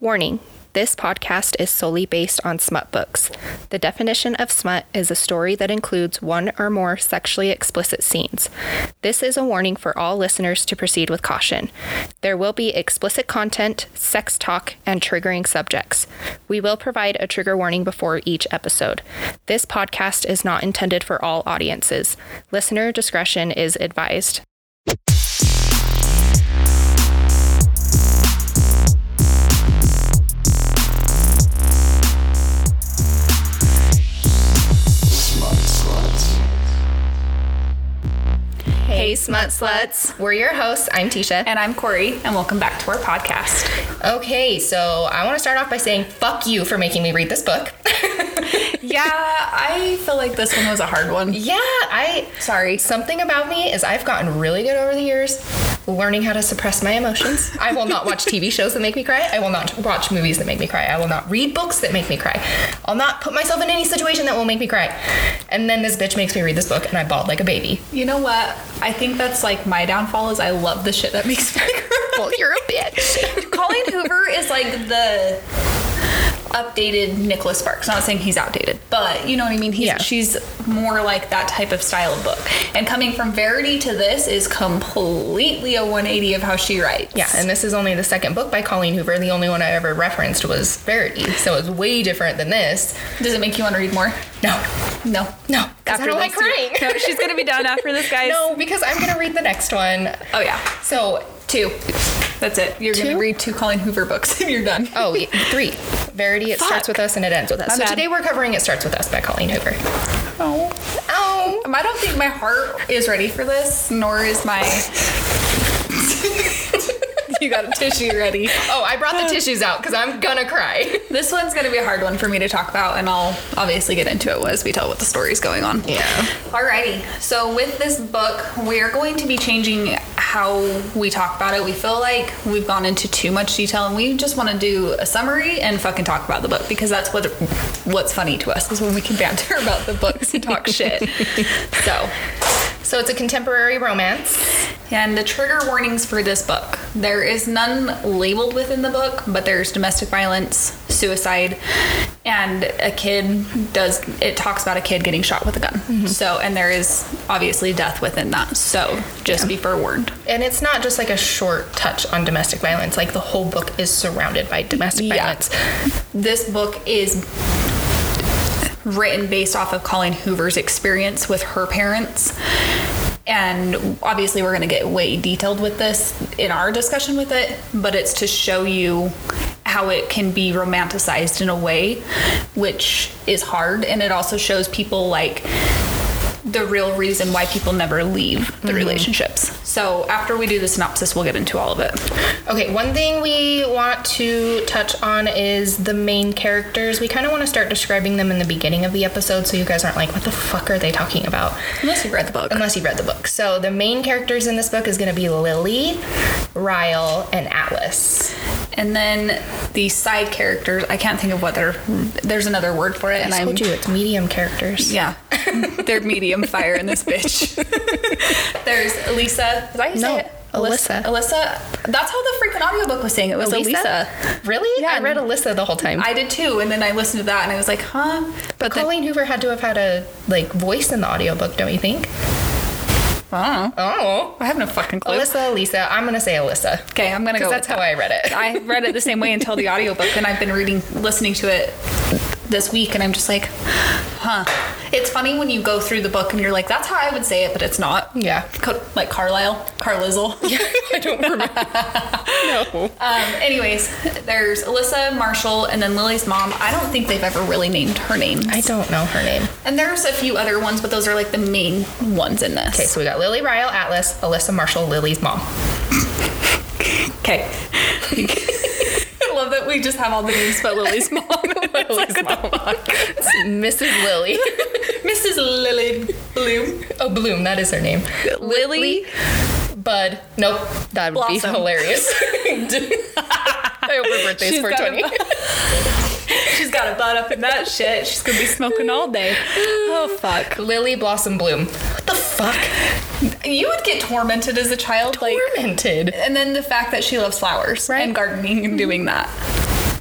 Warning this podcast is solely based on smut books. The definition of smut is a story that includes one or more sexually explicit scenes. This is a warning for all listeners to proceed with caution. There will be explicit content, sex talk, and triggering subjects. We will provide a trigger warning before each episode. This podcast is not intended for all audiences. Listener discretion is advised. Hey, smut sluts. We're your hosts. I'm Tisha. And I'm Corey, and welcome back to our podcast. Okay, so I want to start off by saying fuck you for making me read this book. yeah, I feel like this one was a hard one. Yeah, I. Sorry. Something about me is I've gotten really good over the years learning how to suppress my emotions. I will not watch TV shows that make me cry. I will not watch movies that make me cry. I will not read books that make me cry. I'll not put myself in any situation that will make me cry. And then this bitch makes me read this book and I bawled like a baby. You know what? I think that's like my downfall is I love the shit that makes me well, you're a bitch. Colleen Hoover is like the updated Nicholas Sparks. Not saying he's outdated, but you know what I mean. He's Yeah. she's more like that type of style of book. And coming from Verity to this is completely a 180 of how she writes. Yeah, and this is only the second book by Colleen Hoover. The only one I ever referenced was Verity, so it's way different than this. Does it make you want to read more? No, No. no, 'cause I don't like this- crying. No, she's gonna be done after this, guys. No, because I'm gonna read the next one. Oh yeah. So, Two. That's it. You're Two? gonna read two Colleen Hoover books and you're done. oh, yeah, three. Verity, it starts with us and it ends with us. My so bad. today we're covering It Starts With Us by Colleen Hoover. Oh. Oh. Um, I don't think my heart is ready for this, nor is my. you got a tissue ready. Oh, I brought the uh, tissues out because I'm gonna cry. This one's gonna be a hard one for me to talk about, and I'll obviously get into it as we tell what the story's going on. Yeah. Alrighty, so with this book, we are going to be changing how we talk about it. We feel like we've gone into too much detail, and we just want to do a summary and fucking talk about the book because that's what what's funny to us is when we can banter about the books and talk shit. So, So it's a contemporary romance. And the trigger warnings for this book there is none labeled within the book, but there's domestic violence, suicide, and a kid does it talks about a kid getting shot with a gun. Mm-hmm. So, and there is obviously death within that. So, just be forewarned. And it's not just like a short touch on domestic violence. Like the whole book is surrounded by domestic Yeah. violence. This book is written based off of Colleen Hoover's experience with her parents. And obviously, we're going to get way detailed with this in our discussion with it, but it's to show you how it can be romanticized in a way, which is hard. And it also shows people like the real reason why people never leave the mm-hmm. relationships. So, after we do the synopsis, we'll get into all of it. Okay, one thing we want to touch on is the main characters. We kind of want to start describing them in the beginning of the episode so you guys aren't like, what the fuck are they talking about? Unless you've read the book. Unless you've read the book. So the main characters in this book is going to be Lily, Ryle, and Atlas. And then the side characters, I can't think of what they're. There's another word for it, and I I'm. told you it's medium characters. Yeah, they're medium fire in this bitch. There's Elisa. Is that how No, say it? Alyssa. Alyssa. That's how the freaking audiobook was saying it. Was Elisa. Really? Yeah. I read Alyssa the whole time. I did too, and then I listened to that, and I was like, huh? but Colleen Hoover had to have had a like voice in the audiobook, don't you think? I know. Oh. I have no fucking clue. Alyssa, Lisa. I'm gonna say Alyssa. Okay, I'm gonna go. That's how that. I read it. I read it the same way until the audiobook, and I've been reading, listening to it this week, and I'm just like, huh. It's funny when you go through the book and you're like, that's how I would say it, but it's not. Yeah. Co- like Carlisle, Carlizzle. I don't remember. no. Um, anyways, there's Alyssa, Marshall, and then Lily's mom. I don't think they've ever really named her name. I don't know her name. And there's a few other ones, but those are like the main ones in this. Okay, so we got Lily, Ryle, Atlas, Alyssa, Marshall, Lily's mom. Okay. That we just have all the names but Lily's mom. Like, Lily's the mom. Mrs. Lily. Mrs. Lily Bloom. oh, Bloom, that is her name. Lily. Bud. Nope, that would Blossom. be hilarious. I hope her birthday's She's got 420. a She's got a butt up in that shit. She's gonna be smoking all day. Oh fuck. Lily Blossom Bloom. What the fuck? You would get tormented as a child, like Tormented. and then the fact that she loves flowers Right. and gardening and doing that.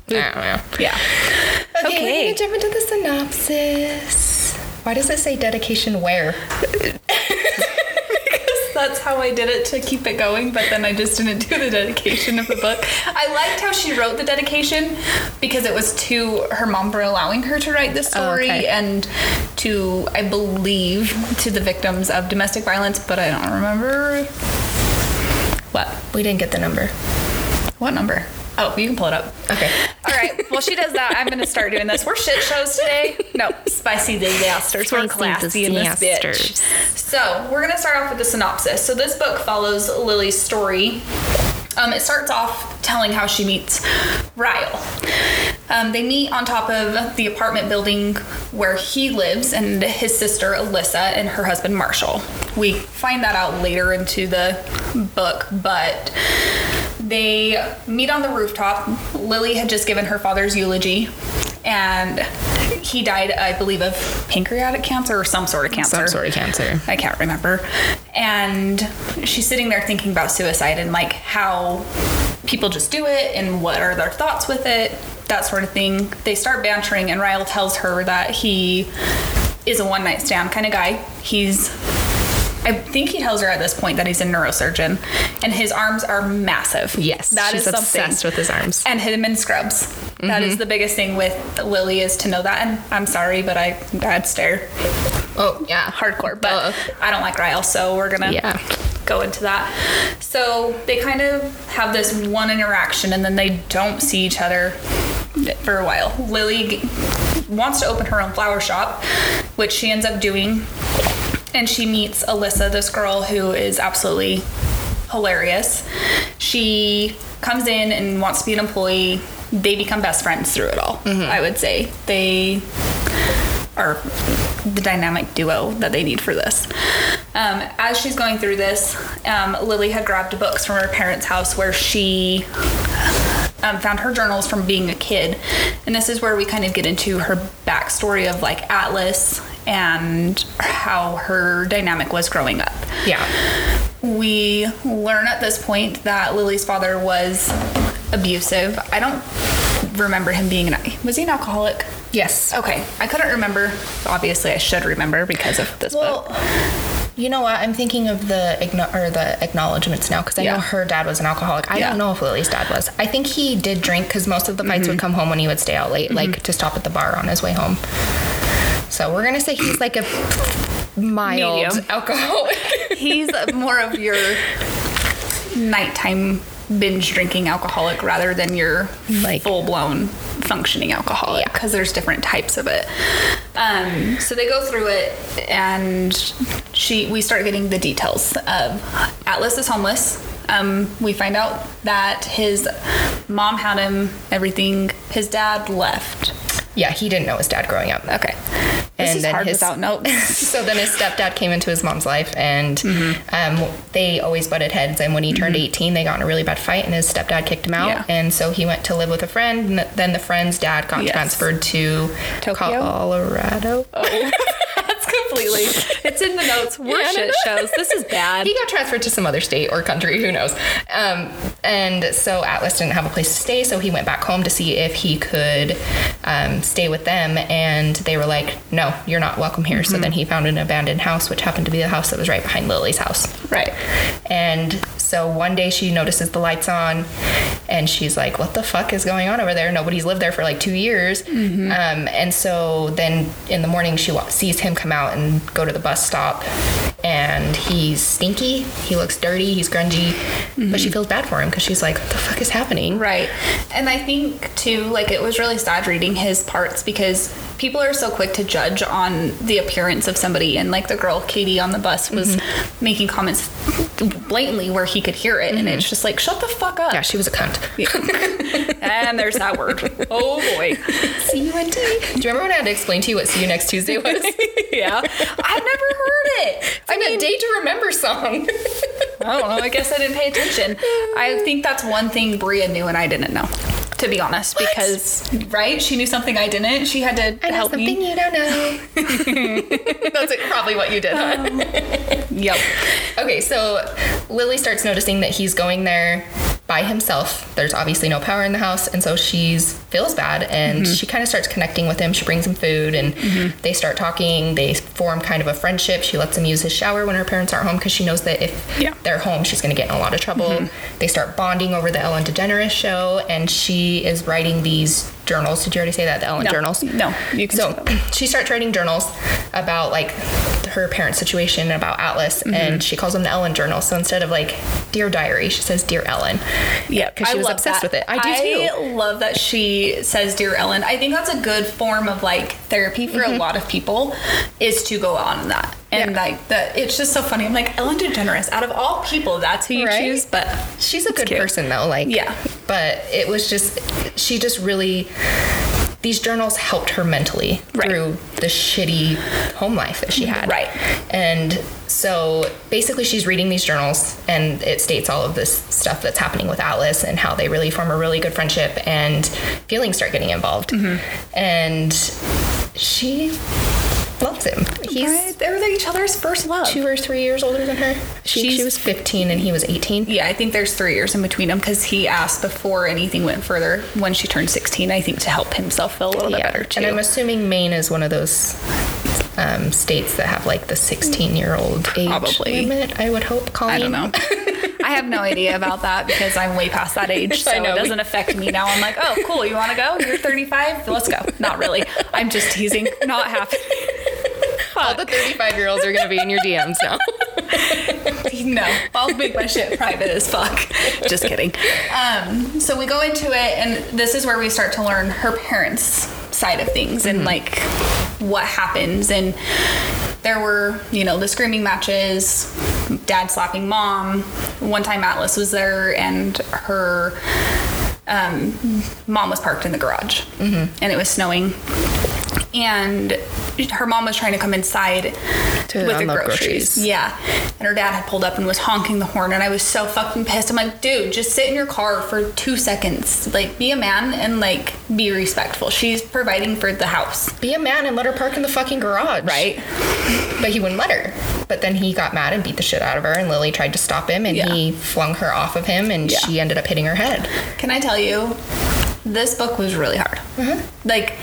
Yeah. don't. Yeah. Okay, Okay. we're gonna jump into the synopsis. Why does it say dedication where? That's how I did it to keep it going, but then I just didn't do the dedication of the book. I liked how she wrote the dedication because it was to her mom for allowing her to write this story Oh, okay. and to, I believe, to the victims of domestic violence, but I don't remember what. We didn't get the number. What number? Oh, you can pull it up. Okay. All right. Well, she does that. I'm going to start doing this. We're shit shows today. No, spicy disasters. We're classy in this bitch. disasters. So we're going to start off with the synopsis. So this book follows Lily's story. Um, it starts off telling how she meets Ryle. Um, they meet on top of the apartment building where he lives, and his sister Alyssa and her husband Marshall. We find that out later into the book, but they meet on the rooftop. Lily had just given her father's eulogy, and he died, I believe, of pancreatic cancer or some sort of cancer. Some sort of cancer. I can't remember. And she's sitting there thinking about suicide and like how people just do it and what are their thoughts with it, that sort of thing. They start bantering, and Ryle tells her that he is a one night stand kind of guy. He's I think he tells her at this point that he's a neurosurgeon, and his arms are massive. Yes, that she's is something. obsessed with his arms. And him in scrubs. That Mm-hmm. is the biggest thing with Lily is to know that. And I'm sorry, but I I'd stare Oh yeah. hardcore, but. I don't like Ryle, so we're gonna Yeah. go into that. So they kind of have this one interaction and then they don't see each other for a while. Lily g- wants to open her own flower shop, which she ends up doing. And she meets Alyssa, this girl who is absolutely hilarious. She comes in and wants to be an employee. They become best friends through it all, I would say. They are the dynamic duo that they need for this. Um, as she's going through this, um, Lily had grabbed books from her parents' house where she um, found her journals from being a kid. And this is where we kind of get into her backstory of like Atlas and how her dynamic was growing up. Yeah. We learn at this point that Lily's father was abusive. I don't remember him being an was he an alcoholic? Yes. Okay, I couldn't remember. Obviously, I should remember because of this Well, book. you know what? I'm thinking of the igno- or the acknowledgments now because I Yeah. know her dad was an alcoholic. I Yeah. don't know if Lily's dad was. I think he did drink because most of the fights would mm-hmm. come home when he would stay out late, like mm-hmm. to stop at the bar on his way home. So we're gonna say he's like a mild Medium. alcoholic. He's more of your nighttime binge drinking alcoholic rather than your Like- full blown functioning alcoholic Yeah. because there's different types of it. Um, so they go through it and she we start getting the details of Atlas is homeless. Um, we find out that his mom had him everything. His dad left. Yeah, he didn't know his dad growing up. Okay. This is hard without notes. so then his stepdad came into his mom's life and Mm-hmm. um, they always butted heads and when he turned 18 they got in a really bad fight and his stepdad kicked him out Yeah. and so he went to live with a friend and then the friend's dad got Yes. transferred to Tokyo? colorado Oh, completely. It's in the notes. We're Yeah, shit shows. This is bad. he got transferred to some other state or country who knows um, and so atlas didn't have a place to stay so he went back home to see if he could um, stay with them and they were like no you're not welcome here so then he found an abandoned house which happened to be the house that was right behind lily's house Right. and so one day she notices the lights on and she's like, What the fuck is going on over there? Nobody's lived there for like two years. Mm-hmm. Um, and so then in the morning, she wa- sees him come out and go to the bus stop. And he's stinky. He looks dirty. He's grungy. But she mm-hmm. feels bad for him because she's like, What the fuck is happening? Right. And I think too, like it was really sad reading his parts because people are so quick to judge on the appearance of somebody and like the girl Katie on the bus was mm-hmm. making comments blatantly where he could hear it and mm-hmm. it's just like shut the fuck up. Yeah, she was a cunt. and there's that word. Oh boy. See you, C-U-N-T. Do you remember when I had to explain to you what See You Next Tuesday was? yeah. I've never heard it. I mean, Day to Remember song. I don't know. I guess I didn't pay attention. I think that's one thing Bria knew and I didn't know. To be honest, because right, she knew something I didn't. She had to I know help something me. you don't know. That's it, probably what you did, um, huh? Yep. Okay, so Lily starts noticing that he's going there by himself. There's obviously no power in the house, and so she's feels bad, and Mm-hmm. she kind of starts connecting with him. She brings him food, and they start talking. They form kind of a friendship. She lets him use his shower when her parents aren't home because she knows that if Yeah. Mm-hmm. they're home, she's going to get in a lot of trouble. They start bonding over the Ellen DeGeneres show, and she is writing these journals. Did you already say that? The Ellen No. journals? No, you can So she starts writing journals about like her parents' situation and about Atlas, Mm-hmm. and she calls them the Ellen journals. So instead of like Dear Diary, she says Dear Ellen. Yeah, because she I was obsessed that. with it. I do too. I love that she says "Dear Ellen." I think that's a good form of like therapy for a lot of people is to go on that. And Mm-hmm. Yeah. like that, it's just so funny. I'm like Ellen DeGeneres. Out of all people, that's who you Right? choose. But She's a good cute. person though, like Yeah. But it was just she just really these journals helped her mentally Right. through the shitty home life that she had. Right. And so basically she's reading these journals and it states all of this stuff that's happening with Atlas and how they really form a really good friendship and feelings start getting involved. Mm-hmm. And she loves him. He's right? they're each other's first love. two or three years older than her. She, she was 15 and he was 18. Yeah, I think there's three years in between them because he asked before anything went further when she turned 16. I think to help himself feel a little bit better too. And I'm assuming Maine is one of those um, states that have like the 16 year old age Probably. limit. I would hope. Colleen. I don't know. I have no idea about that because I'm way past that age, so it doesn't affect me now. I'm like, oh, cool. You want to go? You're 35. Let's go. Not really. I'm just teasing. Not happening. All the 35 year olds are going to be in your DMs now. no, I'll make my shit private as fuck. Just kidding. Um, so we go into it, and this is where we start to learn her parents' side of things and like what happens. And there were, you know, the screaming matches, dad slapping mom. One time Atlas was there, and her um, mom was parked in the garage, and it was snowing. And her mom was trying to come inside To with the groceries. groceries. Yeah. And her dad had pulled up and was honking the horn, and I was so fucking pissed. I'm like, dude, just sit in your car for two seconds. Like, be a man and, like, be respectful. She's providing for the house. Be a man and let her park in the fucking garage. Right? But he wouldn't let her. But then he got mad and beat the shit out of her, and Lily tried to stop him, and Yeah. he flung her off of him, and Yeah. she ended up hitting her head. Can I tell you, this book was really hard. Uh-huh. Like,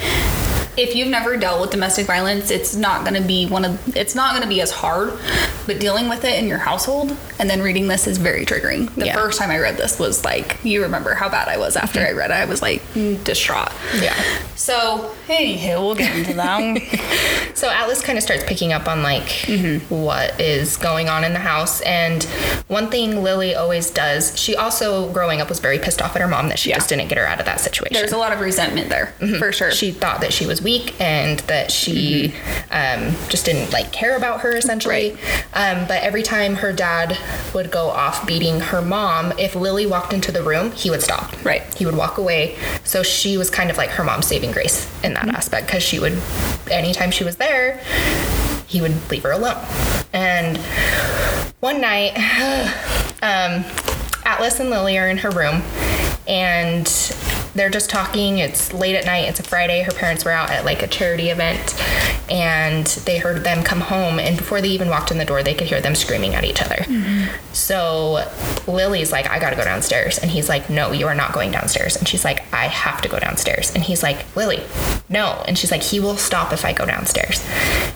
if you've never dealt with domestic violence, it's not going to be one of it's not going to be as hard. But dealing with it in your household and then reading this is very triggering. The Yeah. first time I read this was like, you remember how bad I was after I read it. I was like distraught. Yeah. So, anywho, we'll get into that. So Atlas kind of starts picking up on like Mm-hmm. what is going on in the house. And one thing Lily always does, she also growing up was very pissed off at her mom that she Yeah. just didn't get her out of that situation. There's a lot of resentment there, for sure. She thought that she was weak and that she um, just didn't like care about her essentially. Um, but every time her dad would go off beating her mom, if Lily walked into the room, he would stop. Right. He would walk away. So she was kind of like her mom's saving grace in that aspect because she would, anytime she was there, he would leave her alone. And one night, um, Atlas and Lily are in her room and they're just talking. It's late at night. It's a Friday. Her parents were out at like a charity event and they heard them come home. And before they even walked in the door, they could hear them screaming at each other. So Lily's like, I gotta go downstairs. And he's like, No, you are not going downstairs. And she's like, I have to go downstairs. And he's like, Lily, no. And she's like, He will stop if I go downstairs.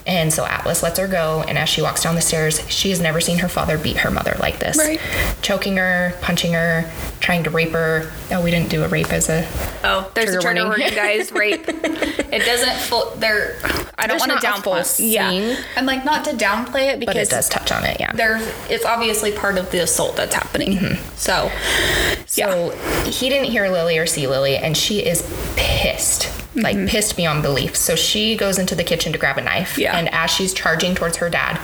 And so Atlas lets her go. And as she walks down the stairs, she has never seen her father beat her mother like this. Right. Choking her, punching her, trying to rape her. Oh, we didn't do a rape as a. Oh, there's Trigger a trigger warning. warning, guys. Rape. It doesn't full. There. I don't want to downplay. Yeah. I'm like not to downplay it But because it does touch on it, yeah. there's. It's obviously part of the assault that's happening. Mm-hmm. So, So he didn't hear Lily or see Lily, and she is pissed. Like pissed beyond belief. So she goes into the kitchen to grab a knife. Yeah. And as she's charging towards her dad,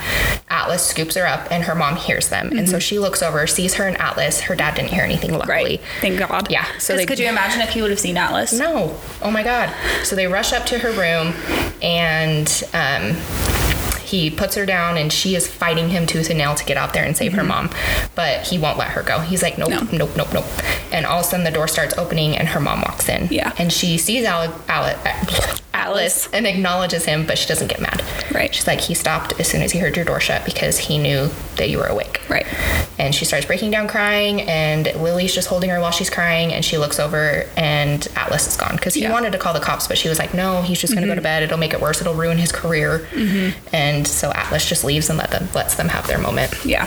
Atlas scoops her up and her mom hears them. And so she looks over, sees her and Atlas. Her dad didn't hear anything, luckily. right. Thank God. Yeah, so So they- could you imagine if he would have seen Atlas? No. Oh my God. So they rush up to her room and um, he puts her down and she is fighting him tooth and nail to get out there and save her mom. But he won't let her go. He's like, nope, Mm-hmm. No. nope, nope, nope. And all of a sudden the door starts opening and her mom walks in. Yeah. And she sees Alec, Ale- Atlas. And acknowledges him, but she doesn't get mad. Right. She's like, he stopped as soon as he heard your door shut because he knew that you were awake. Right. And she starts breaking down crying, and Lily's just holding her while she's crying, and she looks over, and Atlas is gone because he Yeah. Mm-hmm. wanted to call the cops, but she was like, no, he's just gonna go to bed. It'll make it worse. It'll ruin his career. And so Atlas just leaves and let them lets them have their moment. Yeah.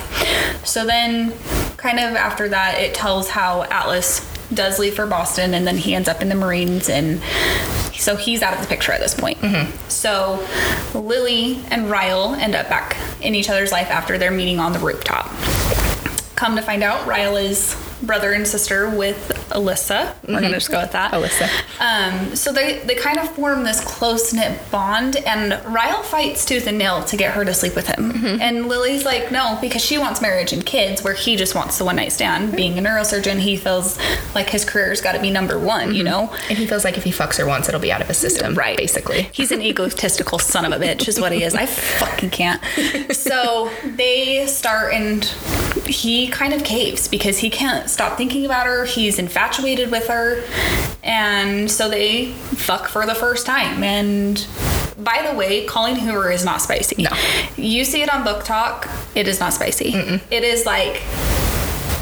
So then, kind of after that, it tells how Atlas does leave for Boston and then he ends up in the Marines. And so he's out of the picture at this point. Mm-hmm. So Lily and Ryle end up back in each other's life after their meeting on the rooftop. Come to find out, Ryle is brother and sister with Alyssa. We're going to mm-hmm. just go with that. Alyssa. Um, so they, they kind of form this close knit bond, and Ryle fights tooth and nail to get her to sleep with him. Mm-hmm. And Lily's like, no, because she wants marriage and kids, where he just wants the one night stand. Mm-hmm. Being a neurosurgeon, he feels like his career's got to be number one, you know? And he feels like if he fucks her once, it'll be out of his system. Right. Basically. He's an egotistical son of a bitch, is what he is. I fucking can't. So they start, and he kind of caves because he can't stop thinking about her. He's infatuated with her. And so they fuck for the first time. And by the way, Colleen Hoover is not spicy. No. You see it on BookTok, it is not spicy. It is like.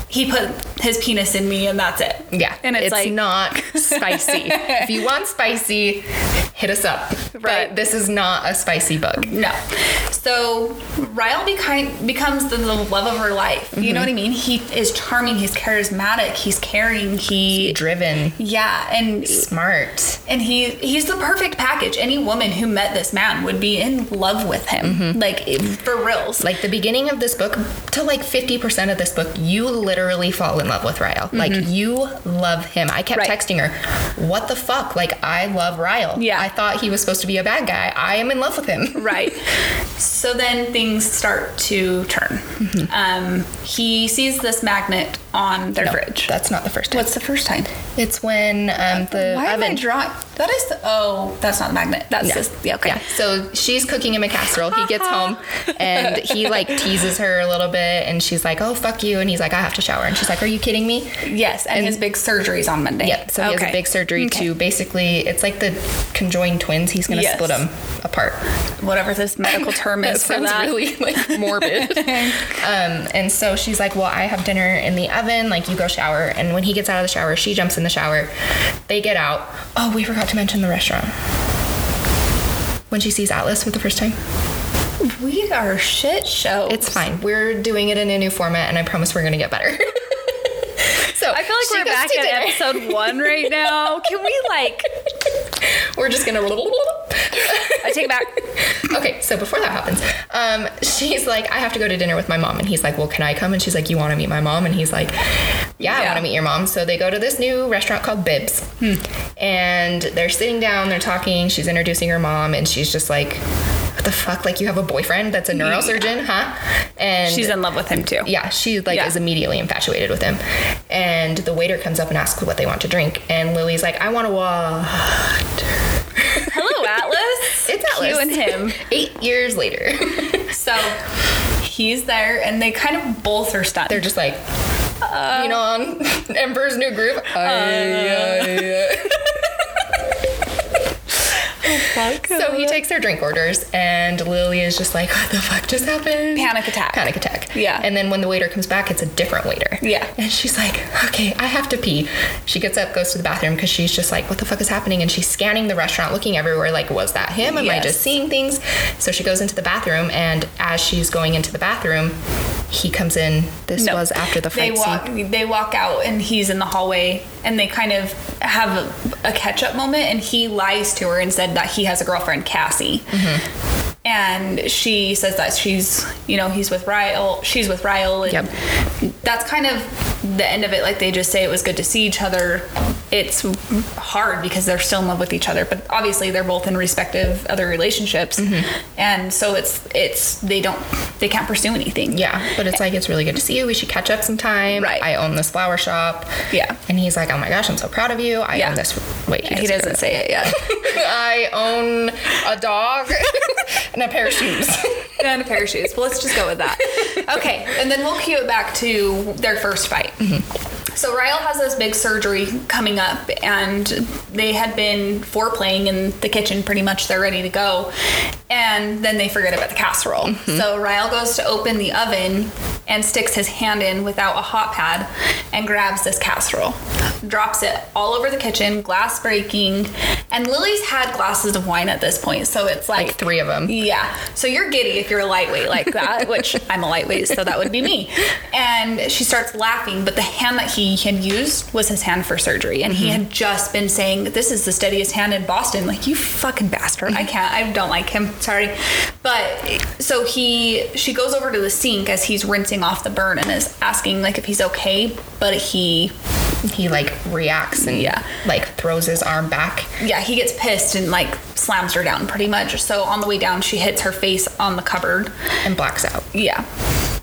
He put his penis in me and that's it. Yeah. And it's, like not spicy. if you want spicy, hit us up. Right. But this is not a spicy book. No. So Ryle becomes the, the love of her life. You know what I mm-hmm. mean? He is charming. He's charismatic. He's caring. He Driven, yeah, and smart. and he he's the perfect package. Any woman who met this man would be in love with him. Mm-hmm. Like for reals. Like the beginning of this book to like 50% of this book, you literally fall in love with Ryle. Like you love him. I kept Mm-hmm. Right. texting her, what the fuck? Like I love Ryle. Yeah. I thought he was supposed to be a bad guy. I am in love with him. Right. So then things start to turn. Um, he sees this magnet on their No, fridge. That's not the first time. What's the first time? It's when um, the Why am I oven. drawing? That is the. Oh, that's not the magnet. That's Yeah. just. Yeah, okay. Yeah. So she's cooking him a casserole. He gets home and he like teases her a little bit and she's like, Oh fuck you and he's like, I have to shower and she's like, Are you kidding me? Yes, and, his big surgery's on Monday. Yep. So he has a big surgery Okay. to basically it's like the conjoined twins. He's gonna Yes. split them apart. Whatever this medical term is for that. really like morbid. um, and so she's like, "Well, I have dinner in the oven. Like, you go shower." And when he gets out of the shower, she jumps in the shower. They get out. Oh, we forgot to mention the restaurant. When she sees Atlas for the first time, we are a shit show. it's fine. We're doing it in a new format, and I promise we're gonna get better. so I feel like we're back at dinner. episode one right now. Can we like? We're just gonna. I take it back. okay, so before that happens, um, she's like, I have to go to dinner with my mom. And he's like, Well, can I come? And she's like, You want to meet my mom? And he's like, Yeah, I want to meet your mom. So they go to this new restaurant called Bibs. Hmm. And they're sitting down, they're talking. She's introducing her mom, and she's just like, What the fuck? Like, you have a boyfriend that's a neurosurgeon, huh? And She's in love with him too. yeah, she like Yeah. is immediately infatuated with him. And the waiter comes up and asks what they want to drink. And Lily's like, I want a water. Hello, Atlas. It's Atlas. You and him. Eight years later. So he's there, and they kind of both are stunned. They're just like, you know, on Emperor's New Groove. Uh, so he takes their drink orders, and Lily is just like, what the fuck just happened? Panic attack. Panic attack. Yeah. And then when the waiter comes back, it's a different waiter. Yeah. And she's like, okay, I have to pee. She gets up, goes to the bathroom because she's just like, what the fuck is happening? And she's scanning the restaurant, looking everywhere, like, was that him? Am I just seeing things? So she goes into the bathroom, and as she's going into the bathroom, he comes in. This No. was after the they fight walk scene. they walk out and he's in the hallway and they kind of have a, a catch up moment and he lies to her and said that he has a girlfriend Cassie Mm-hmm. and she says that she's you know he's with Ryle she's with Ryle and Yep. that's kind of the end of it like they just say it was good to see each other it's hard because they're still in love with each other but obviously they're both in respective other relationships Mm-hmm. and so it's it's they don't they can't pursue anything Yeah, but it's like it's really good to see you. We should catch up sometime. Right. I own this flower shop. Yeah. And he's like, "Oh my gosh, I'm so proud of you. I Yeah. own this." Wait, he doesn't say it yet I own a dog and a pair of shoes. and a pair of shoes. Well, let's just go with that. Okay, and then we'll cue it back to their first fight. So Ryle has this big surgery coming up, and they had been foreplaying in the kitchen pretty much. They're ready to go. And then they forget about the casserole. Mm-hmm. So Ryle goes to open the oven and sticks his hand in without a hot pad and grabs this casserole, drops it all over the kitchen, glass breaking. And Lily's had glasses of wine at this point, so it's like, Like three of them. yeah. So you're giddy if you're a lightweight like that, which I'm a lightweight, so that would be me. And she starts laughing, but the hand that he had used was his hand for surgery. And he mm-hmm. had just been saying, This is the steadiest hand in Boston. Like, you fucking bastard. I mm-hmm. can't, I don't like him. Sorry. But so he, she goes over to the sink as he's rinsing off the burn and is asking, like, if he's okay. But he, He like reacts and Yeah. like throws his arm back. yeah, he gets pissed and like slams her down pretty much. So on the way down, she hits her face on the cupboard. and blacks out. Yeah.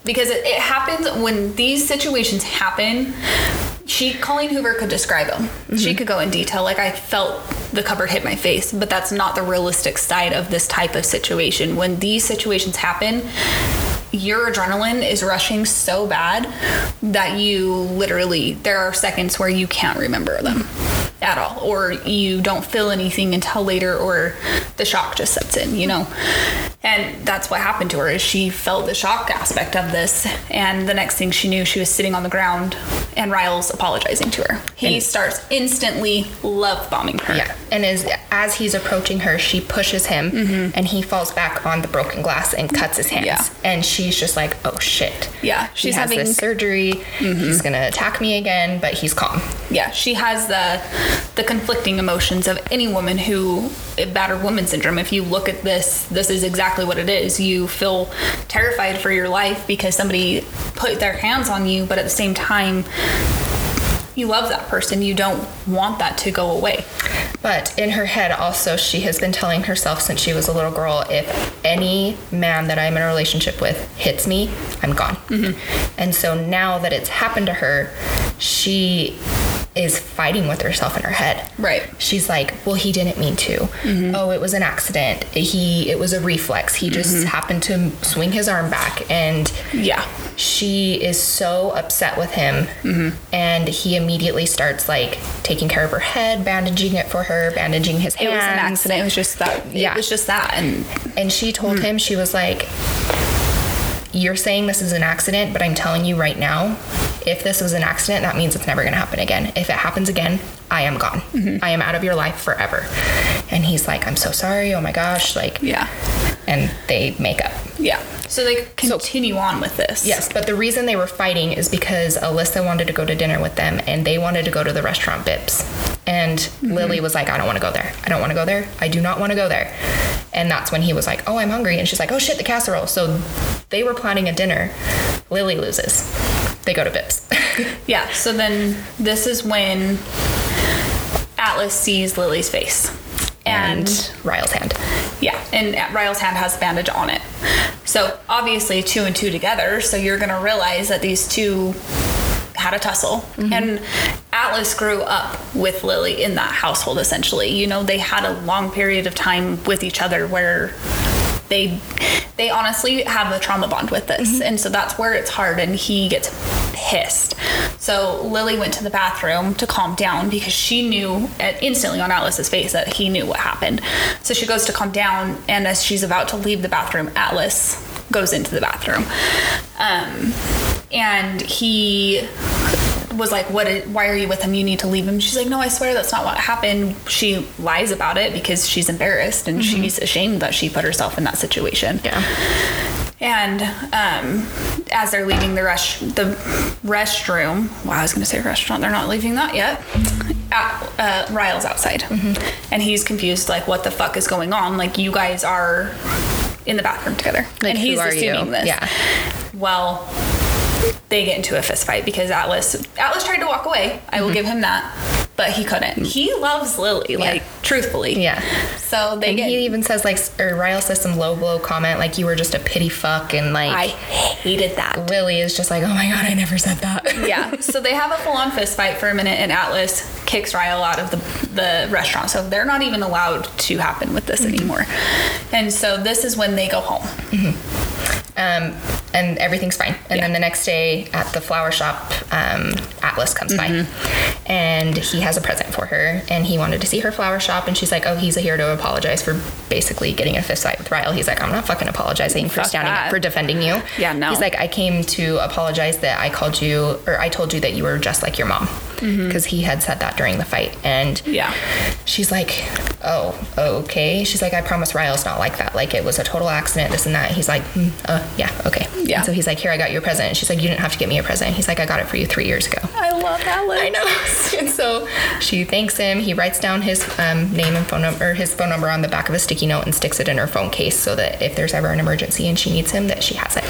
Because it, it happens when these situations happen. She, Colleen Hoover, could describe them. She mm-hmm. could go in detail. Like, I felt the cupboard hit my face, but that's not the realistic side of this type of situation. When these situations happen, your adrenaline is rushing so bad that you literally, there are seconds where you can't remember them at all, or you don't feel anything until later, or the shock just sets in, you know? And that's what happened to her is she felt the shock aspect of this, and the next thing she knew, she was sitting on the ground, and Ryle's apologizing to her. He And- starts instantly love bombing her. Yeah. And as as he's approaching her, she pushes him mm-hmm. and he falls back on the broken glass and cuts his hands. Yeah. And she's just like, oh shit. Yeah, She she's having- this surgery. Mm-hmm. He's gonna attack me again, but he's calm. yeah she has the the conflicting emotions of any woman who battered woman syndrome if you look at this this is exactly what it is. You feel terrified for your life because somebody put their hands on you but at the same time you love that person. You don't want that to go away. But in her head, also, she has been telling herself since she was a little girl if any man that I'm in a relationship with hits me, I'm gone. Mm-hmm. And so now that it's happened to her, she is fighting with herself in her head. Right. She's like, well, he didn't mean to. Mm-hmm. Oh, it was an accident. He, it was a reflex. He just mm-hmm. happened to swing his arm back, and yeah she is so upset with him mm-hmm. and he immediately starts like taking care of her head bandaging it for her bandaging his it was an accident it was just that Yeah. it was just that and and she told mm. him she was like you're saying this is an accident but i'm telling you right now if this was an accident that means it's never going to happen again if it happens again i am gone mm-hmm. i am out of your life forever and he's like i'm so sorry oh my gosh like yeah and they make up yeah so they continue on with this Yes, but the reason they were fighting is because Alyssa wanted to go to dinner with them and they wanted to go to the restaurant Bibs. And mm-hmm. Lily was like, I don't want to go there. I don't want to go there. I do not want to go there. And that's when he was like, Oh, I'm hungry. And she's like, Oh shit, the casserole. So they were planning a dinner. Lily loses. They go to Bibs. Yeah, so then this is when Atlas sees Lily's face. And, and Ryle's hand. yeah, and Ryle's hand has a bandage on it. So obviously, two and two together, so you're gonna realize that these two had a tussle. Mm-hmm. And Atlas grew up with Lily in that household essentially. You know, they had a long period of time with each other where they they honestly have a trauma bond with this. And so that's where it's hard and he gets pissed. So lily went to the bathroom to calm down because she knew instantly on atlas's face that he knew what happened. So she goes to calm down and as she's about to leave the bathroom atlas goes into the bathroom. Um, and he was like, "What? Why are you with him? You need to leave him." She's like, "No, I swear that's not what happened." She lies about it because she's embarrassed and she's ashamed that she put herself in that situation. Yeah. And um, as they're leaving the rush, the restroom. Wow, I was going to say restaurant. They're not leaving that yet. At, uh, Ryle's outside, and he's confused. Like, what the fuck is going on? Like, you guys are in the bathroom together, Like, and he's are you? assuming this. Yeah. Well, they get into a fist fight because Atlas Atlas tried to walk away. I Mm-hmm. will give him that, but he couldn't. He loves Lily, like truthfully. Yeah. So they And get. he even says like, or Ryle says some low blow comment like you were just a pity fuck, and like I hated that. Lily is just like, oh my god, I never said that. yeah. So they have a full on fist fight for a minute, and Atlas kicks Ryle out of the, the restaurant. So they're not even allowed to happen with this anymore. And so this is when they go home. Um, and everything's fine. And then the next day at the flower shop, um, Atlas comes by and he has a present for her. And he wanted to see her flower shop. And she's like, Oh, he's here to apologize for basically getting in a fist fight with Ryle. He's like, I'm not fucking apologizing for Fuck standing that. up, for defending you. Yeah, no. He's like, I came to apologize that I called you, or I told you that you were just like your mom. Because he had said that during the fight. And Mm-hmm. Yeah. she's like, Oh, okay. She's like, I promise Ryle's not like that. Like, it was a total accident, this and that. He's like, hmm, uh, Yeah, okay. Yeah. And so he's like, Here, I got your present. And she's like, You didn't have to get me a present. He's like, I got it for you three years ago. I love Alex. I know. and so she thanks him. He writes down his um, name and phone number, or his phone number on the back of a sticky note and sticks it in her phone case so that if there's ever an emergency and she needs him, that she has it.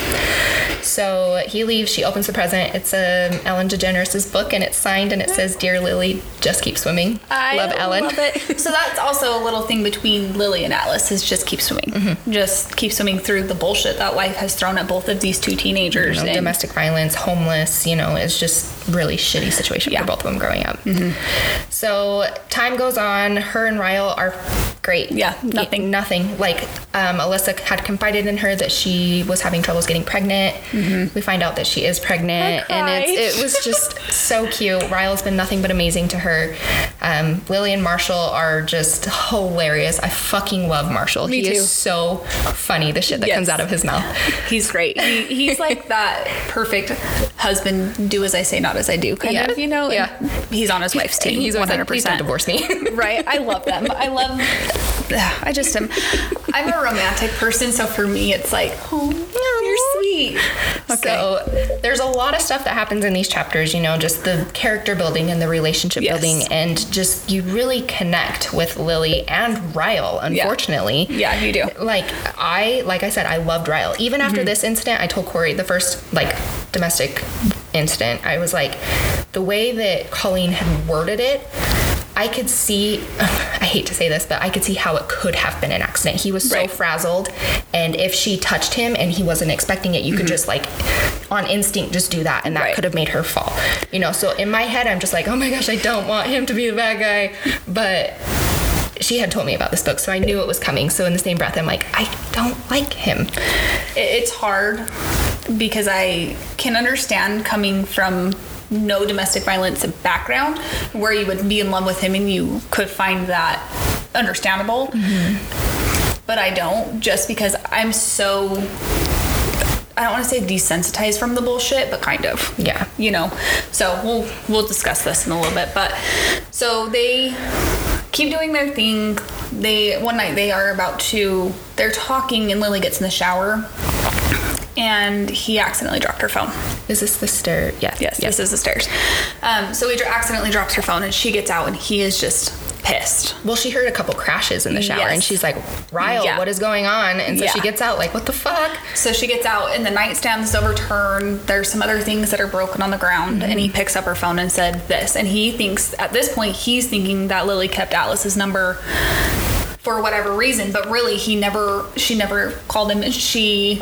So he leaves. She opens the present. It's um, Ellen DeGeneres' book, and it's signed, and it says, "Dear Lily, just keep swimming. I love Ellen." Love it. so that's also a little thing between Lily and Atlas is just keep swimming. Mm-hmm. Just keep swimming through the bullshit that life has thrown at both of these two teenagers. You know, domestic violence, homeless, you know, it's just really shitty situation Yeah. for both of them growing up. So time goes on. Her and Ryle are great. Yeah, nothing. Nothing. Like um, Alyssa had confided in her that she was having troubles getting pregnant. We find out that she is pregnant, and it's, it was just so cute. Ryle's been nothing but amazing to her. Um, Lily and Marshall are just hilarious. I fucking love Marshall. Me he too. is so funny. The shit that Yes. comes out of his mouth. He's great. He, he's like that perfect husband, do as I say, not as I do kind Yeah. of, you know? Yeah. He's on his wife's team. He's always like, don't 100%. divorce me. right? I love them. I love. I just am. I'm a romantic person, so for me, it's like, oh, you're sweet. Okay. So there's a lot of stuff that happens in these chapters, you know, just the character building and the relationship Yes. building, and just you really connect with Lily and Ryle, unfortunately. Yeah, you do. Like I like I said, I loved Ryle. Even after Mm-hmm. this incident, I told Corey the first like domestic incident, I was like, the way that Colleen had worded it, I could see I hate to say this, but I could see how it could have been an accident. He was so Right. frazzled and if she touched him and he wasn't expecting it, you could just like on instinct just do that and that Mm-hmm. Right. could have made her fall. You know, so in my head I'm just like, "Oh my gosh, I don't want him to be the bad guy." But she had told me about this book, so I knew it was coming. So in the same breath, I'm like, I don't like him. It's hard because I can understand coming from no domestic violence background where you would be in love with him and you could find that understandable. Mm-hmm. But I don't just because I'm so I don't want to say desensitized from the bullshit, but kind of. Yeah. You know. So we'll we'll discuss this in a little bit. But so they keep doing their thing. They one night they are about to they're talking and Lily gets in the shower and he accidentally dropped her phone. Is this the stair? Yeah. Yes, yes. this is the stairs. Um, so he accidentally drops her phone and she gets out and he is just pissed. Well, she heard a couple crashes in the shower, Yes. and she's like, "Ryle, Yeah. what is going on?" And so Yeah. she gets out, like, "What the fuck?" So she gets out and the nightstand is overturned. There's some other things that are broken on the ground. And he picks up her phone and said this. And he thinks, at this point, he's thinking that Lily kept Atlas's number for whatever reason. But really, he never, she never called him. And she,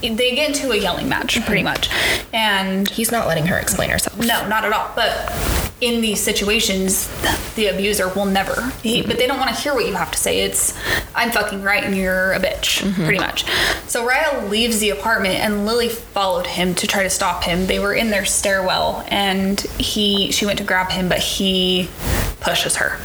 they get into a yelling match pretty mhm. much. And He's not letting her explain herself. no, not at all. But in these situations, the abuser will never. He, mhm. but they don't want to hear what you have to say. It's I'm fucking right and you're a bitch, mhm. pretty much. So Ryle leaves the apartment and Lily followed him to try to stop him. They were in their stairwell and he she went to grab him, but he pushes her.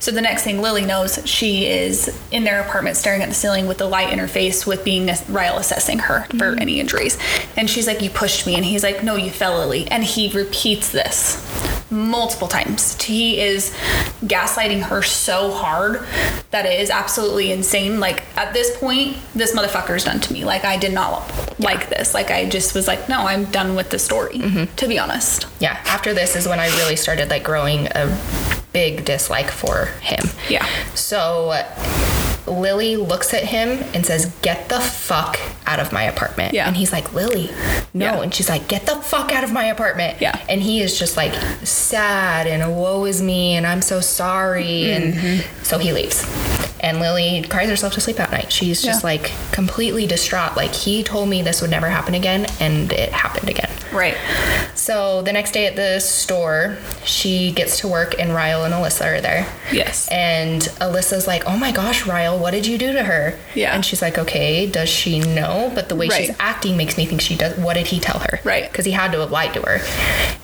So the next thing Lily knows, she is in their apartment staring at the ceiling with the light in her face with being Ryle assessing her for mm-hmm. any injuries. And she's like, You pushed me. And he's like, No, you fell, Lily. And he repeats this multiple times. He is gaslighting her so hard that it is absolutely insane. Like at this point, this motherfucker's done to me. Like I did not like this. Like I just was like, No, I'm done with the story, mm-hmm. to be honest. Yeah. After this is when I really started like growing a big dislike for him. Yeah. So Lily looks at him and says, Get the fuck out of my apartment. Yeah. And he's like, Lily, no. Yeah. And she's like, Get the fuck out of my apartment. Yeah. And he is just like sad and woe is me and I'm so sorry. Mm-hmm. And so he leaves. And Lily cries herself to sleep at night. She's just Yeah. like completely distraught. Like, he told me this would never happen again, and it happened again. Right. So the next day at the store, she gets to work and Ryle and Alyssa are there. Yes. And Alyssa's like, "Oh my gosh, Ryle, what did you do to her?" Yeah. And she's like, "Okay, does she know?" But the way she's acting makes me think she does. What did he tell her? Right. Because he had to have lied to her.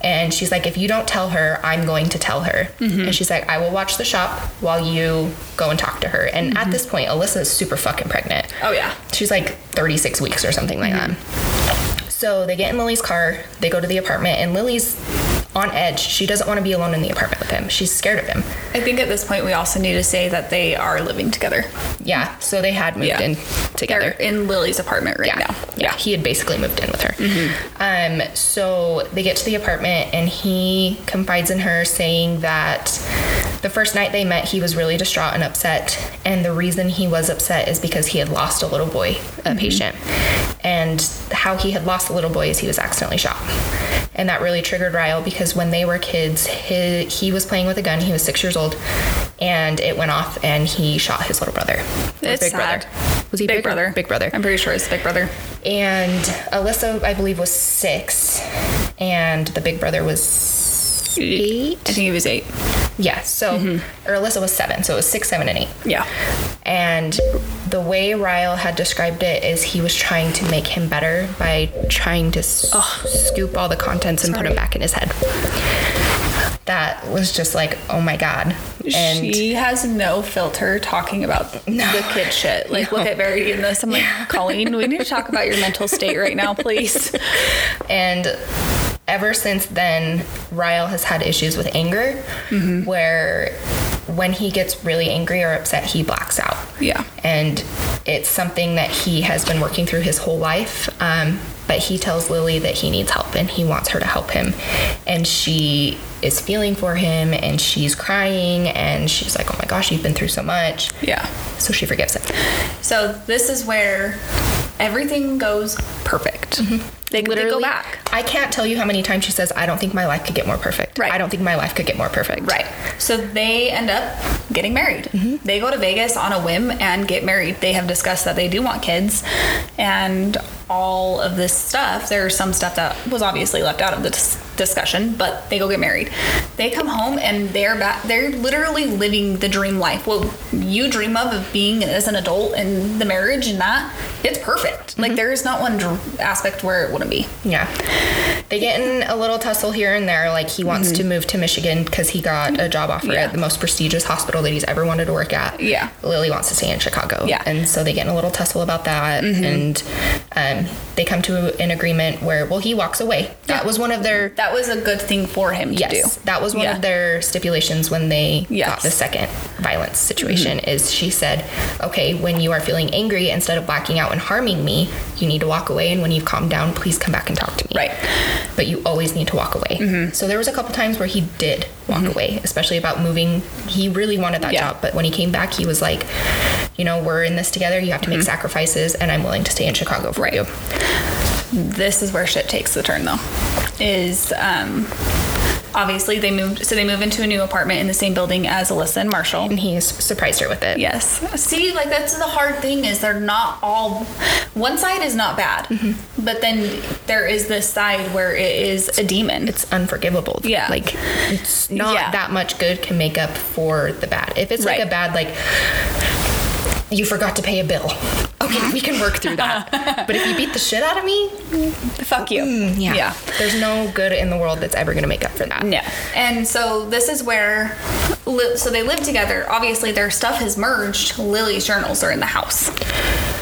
And she's like, "If you don't tell her, I'm going to tell her." Mm-hmm. And she's like, "I will watch the shop while you go and talk to her." And at this point, Alyssa is super fucking pregnant. Oh yeah. She's like 36 weeks or something like that. So they get in Lily's car, they go to the apartment, and Lily's on edge. She doesn't want to be alone in the apartment with him. She's scared of him. I think at this point we also need to say that they are living together. Yeah, so they had moved Yeah. in They're together. in Lily's apartment right yeah. now. Yeah, he had basically moved in with her. Um, so they get to the apartment and he confides in her saying that the first night they met, he was really distraught and upset. And the reason he was upset is because he had lost a little boy, a patient. And how he had lost the little boy is he was accidentally shot. And that really triggered Ryle because when they were kids, he, he was playing with a gun. He was six years old, and it went off, and he shot his little brother. It's big sad. brother. Was he Big big brother. Big brother. I'm pretty sure it's big brother. And Alyssa, I believe, was six, and the big brother was I eight. think he was eight. Yeah, so mm-hmm. or Alyssa was seven, so it was six, seven, and eight. Yeah. And the way Ryle had described it is he was trying to make him better by trying to s- scoop all the contents and put them back in his head. That was just like, oh my god. And she has no filter talking about the kid shit. Like, look at Verity in this. I'm like, Colleen, we need to talk about your mental state right now, please. And ever since then, Ryle has had issues with anger, Mm-hmm. where when he gets really angry or upset, he blacks out. Yeah. And it's something that he has been working through his whole life. Um, but he tells Lily that he needs help and he wants her to help him. And she is feeling for him and she's crying and she's like, oh my gosh, you've been through so much. Yeah. So she forgives him. So this is where everything goes perfect. They, they go back. I can't tell you how many times she says, I don't think my life could get more perfect. Right. I don't think my life could get more perfect. Right. So they end up getting married. Mm-hmm. They go to Vegas on a whim and get married. They have discussed that they do want kids and all of this stuff. There's some stuff that was obviously left out of the dis- discussion, but they go get married. They come home and they're back. They're literally living the dream life. What you dream of of being as an adult and the marriage and that, it's perfect. Like there is not one dr- aspect where it wouldn't be. Yeah. They get in a little tussle here and there. Like he wants to move to Michigan because he got a job offer Mm-hmm. Yeah. at the most prestigious hospital that he's ever wanted to work at. Yeah. Lily wants to stay in Chicago. Yeah. Mm-hmm. And so they get in a little tussle about that. And um, they come to an agreement where, well, he walks away. That Yeah. was one of their. That was a good thing for him to Yes, do. that was one Yeah. of their stipulations when they Yes. Mm-hmm. got the second violence situation. Is she said, "Okay, when you are feeling angry, instead of blacking out and harming me, you need to walk away, and when you've calmed down, please come back and talk to me." Right. Mm-hmm. But you always need to walk away. So there was a couple times where he did walk away, especially about moving. He really wanted that Yeah. job, but when he came back, he was like, "You know, we're in this together. You have to make sacrifices, and I'm willing to stay in Chicago for Mm-hmm. Right. you." This is where shit takes the turn though is um obviously they moved so they move into a new apartment in the same building as alyssa and marshall And he's surprised her with it. yes see like that's the hard thing is they're not all one side is not bad Mm-hmm. but then there is this side where it is a demon it's unforgivable. Yeah. Like it's not Yeah. that much good can make up for the bad. If it's like a bad like you forgot to pay a bill. Okay, we can work through that. but if you beat the shit out of me, fuck you mm, yeah. yeah There's no good in the world that's ever going to make up for that. No. And so this is where, li- so they live together. Obviously, their stuff has merged. Lily's journals are in the house.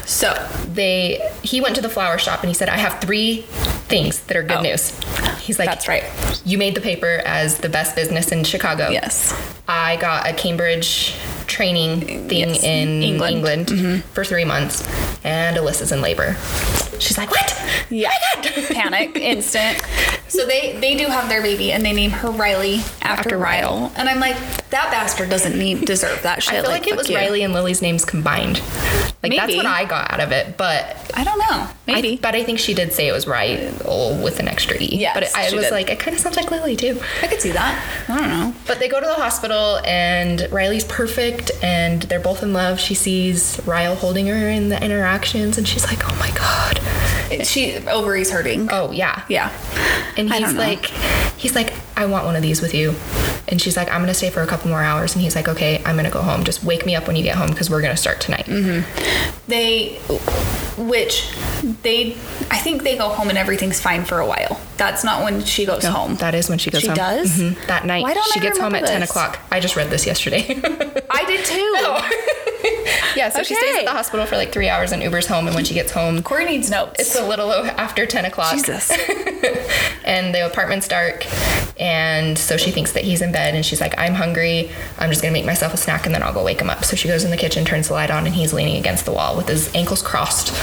So, They he went to the flower shop and he said, "I have three things that are good Oh. news." He's like, That's right. You made the paper as the best business in Chicago." yes. I got a Cambridge training thing Yes. in England. Mm-hmm. England, for three months, and Alyssa's in labor. She's like, "What? Yeah. Oh my God!" Panic, instant. So they they do have their baby, and they name her Riley after, After Ryle. Ryle. And I'm like, that bastard doesn't need deserve that shit. I feel like, it was you. Riley and Lily's names combined. Like that's what I got out of it, but I don't know. Maybe. I, but I think she did say it was Ryle oh, with an extra e. Yeah, but it, I was did. like, it kind of sounds like Lily too. I could see that. I don't know. But they go to the hospital and Riley's perfect and they're both in love. She sees Ryle holding her in the and she's like, oh my God, She ovaries hurting. Oh yeah. Yeah. And he's like, he's like, I want one of these with you. And she's like, I'm gonna stay for a couple more hours. And he's like, Okay, I'm gonna go home. Just wake me up when you get home because we're gonna start tonight. Mm-hmm. They, which they, I think they go home and everything's fine for a while. That's not when she goes home. That is when she goes She home. She does? Mhm. That night, Why don't she I gets home at remember 10 o'clock. I just read this yesterday. I did too. yeah, so she stays at the hospital for like three hours and Uber's home. And when she gets home, Corey needs notes. it's a little after 10 o'clock. Jesus. and the apartment's dark. And so she thinks that he's in bed and she's like, I'm hungry. I'm just gonna make myself a snack and then I'll go wake him up. So she goes in the kitchen, turns the light on, and he's leaning against the wall with his ankles crossed.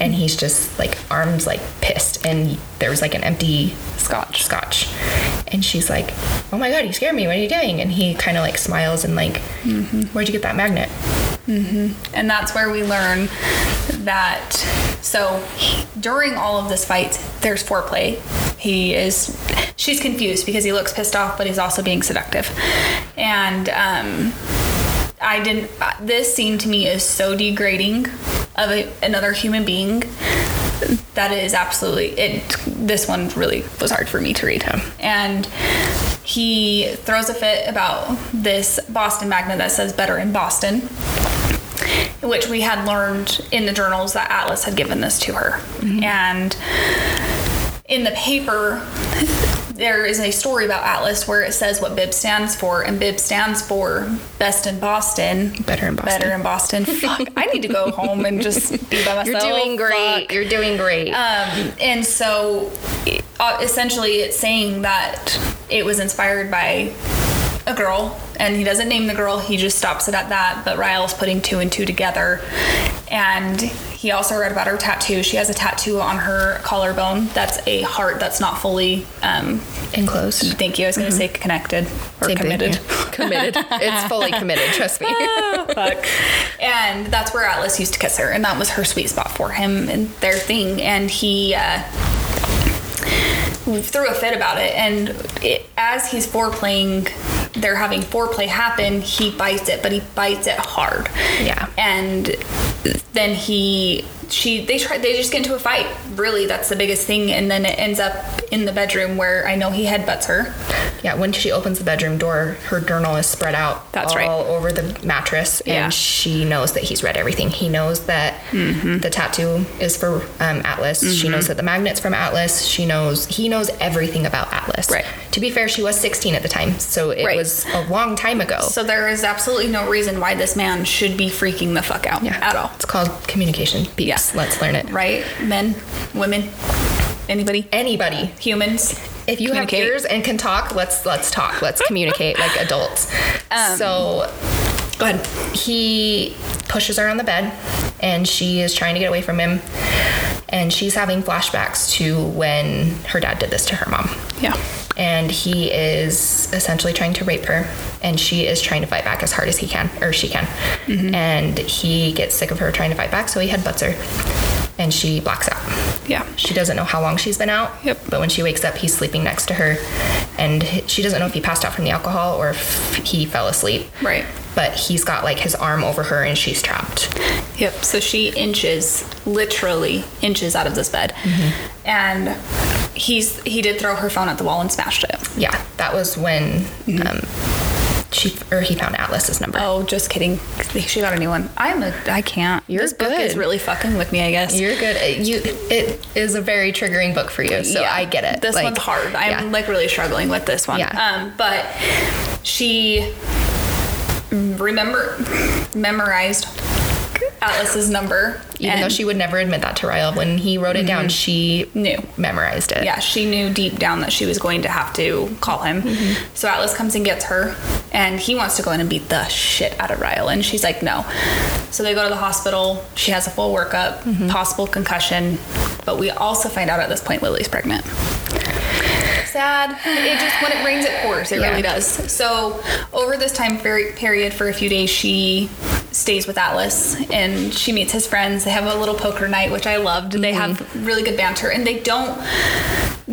And he's just like arms like pissed. And there was like an empty Scotch. scotch. And she's like, Oh my god, you scared me. What are you doing? And he kind of like smiles and like, Where'd you get that magnet? And that's where we learn that. So during all of this fight, there's foreplay. He is. She's confused because he looks pissed off, but he's also being seductive. And um, I didn't. uh, This scene to me is so degrading of a, another human being. That is absolutely it. This one really was hard for me to read. Him. And he throws a fit about this Boston magnet that says "Better in Boston." which we had learned in the journals that Atlas had given this to her. Mm-hmm. And in the paper, there is a story about Atlas where it says what Bib stands for, and Bib stands for Best in Boston. Better in Boston. Better in Boston. Fuck, I need to go home and just be by myself. You're doing great. Fuck. You're doing great. Um, and so, uh, essentially, it's saying that it was inspired by a girl, and he doesn't name the girl. He just stops it at that. But Ryle's putting two and two together, and he also read about her tattoo. She has a tattoo on her collarbone that's a heart that's not fully. Um, Enclosed. thank you. I was going to say connected or Mm-hmm. Same thing, committed. yeah. committed. It's fully committed. Trust me. Fuck. And that's where Atlas used to kiss her, and that was her sweet spot for him and their thing. And he uh, threw a fit about it. And it, as he's foreplaying, they're having foreplay happen. He bites it, but he bites it hard. Yeah. And then he. She they try they just get into a fight. Really, that's the biggest thing, and then it ends up in the bedroom where I know he headbutts her. Yeah, when she opens the bedroom door, her journal is spread out That's all right. over the mattress, Yeah. and she knows that he's read everything. He knows that Mm-hmm. the tattoo is for um, Atlas. She knows that the magnet's from Atlas. She knows he knows everything about Atlas. Right. To be fair, she was 16 at the time, so it Right. was a long time ago. So there is absolutely no reason why this man should be freaking the fuck out yeah, at all. It's called communication. Beeps. Yeah. Let's learn it. Right? Men, women, anybody, Anybody, humans. if you have ears and can talk, let's let's talk. Let's communicate like adults. Um, so Go ahead. he pushes her on the bed and she is trying to get away from him and she's having flashbacks to when her dad did this to her mom Yeah. And he is essentially trying to rape her and she is trying to fight back as hard as he can or she can Mm-hmm. and he gets sick of her trying to fight back so he headbutts her and she blacks out Yeah. she doesn't know how long she's been out Yep. but when she wakes up he's sleeping next to her and she doesn't know if he passed out from the alcohol or if he fell asleep Right. but he's got like his arm over her and she's trapped. Yep. So she inches, literally inches out of this bed, Mm-hmm. and he's he did throw her phone at the wall and smashed it. Yeah, that was when um, she or he found Atlas's number. Oh, just kidding. She got a new one. I'm a. I can't. You're this book is really fucking with me. I guess. You're good. Uh, You it is a very triggering book for you, so Yeah, I get it. This Like, one's hard. I'm yeah. like really struggling with this one. Yeah. Um, but she remember memorized Atlas's number. even though she would never admit that to Ryle, when he wrote it down, she Knew. memorized it. yeah, she knew deep down that she was going to have to call him. Mm-hmm. So Atlas comes and gets her, and he wants to go in and beat the shit out of Ryle, and she's like, no. So they go to the hospital. She has a full workup, Mm-hmm. possible concussion, but we also find out at this point Lily's pregnant. Sad. It just when it rains, it pours. It Yeah. really does. So over this time period, for a few days, she stays with Atlas and she meets his friends. They have a little poker night, which I loved. And they have Mm-hmm. really good banter, and they don't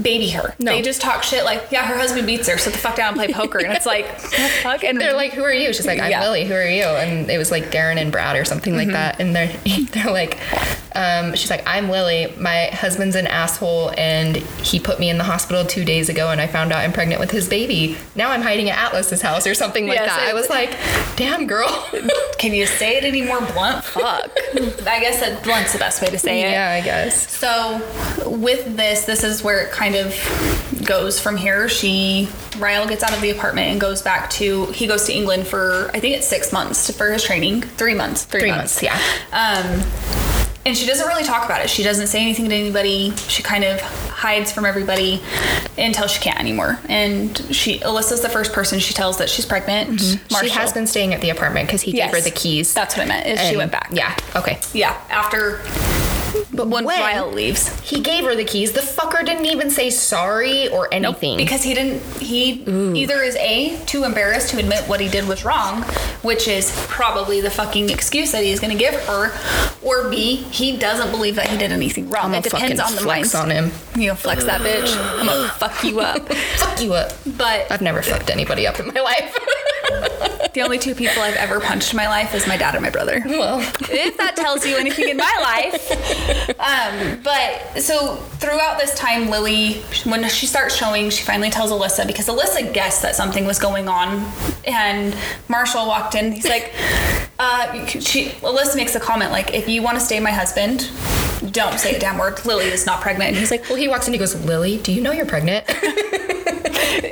baby her. No. They just talk shit like, yeah, her husband beats her. Sit the fuck down and play poker. And it's like, what the fuck? And They're like, "Who are you?" She's like, "I'm Yeah. Lily. Who are you?" And it was like Darren and Brad or something Mm-hmm. like that. And they're they're like, um, she's like, I'm Lily. My husband's an asshole, and he put me in the hospital two days ago, and I found out I'm pregnant with his baby. Now I'm hiding at Atlas's house or something like Yes, that. it- I was like, damn, girl. Can you say it any more blunt? Fuck. I guess that blunt's the best way to say it. yeah, I guess. So, with this, this is where it kind of goes from here. She, Ryle gets out of the apartment and goes back to, he goes to England for, I think it's six months for his training. Three months. Three, Three months. months, yeah. Um, and she doesn't really talk about it. She doesn't say anything to anybody. She kind of hides from everybody until she can't anymore. And she, Alyssa's the first person she tells that she's pregnant. She has been staying at the apartment because he Yes. gave her the keys. That's what I meant. Is she went back. Yeah, okay. Yeah. After But when, when Ryle leaves. he gave her the keys, the fucker didn't even say sorry or anything. Because he didn't, he either is A, too embarrassed to admit what he did was wrong, which is probably the fucking excuse that he's going to give her, or B, he doesn't believe that he did anything wrong. It depends on the flex mind. on him. You know, flex that bitch. I'm to fuck you up. Fuck you up. But I've never fucked anybody up in my life. the only two people I've ever punched in my life is my dad and my brother. well, if that tells you anything in my life. Um, but so throughout this time, Lily, when she starts showing, she finally tells Alyssa because Alyssa guessed that something was going on, and Marshall walked in. He's like, uh, she Alyssa makes a comment like, "If you want to stay my husband." Don't say a damn word. Lily is not pregnant. And he's like, well, he walks in. He goes, "Lily, do you know you're pregnant?"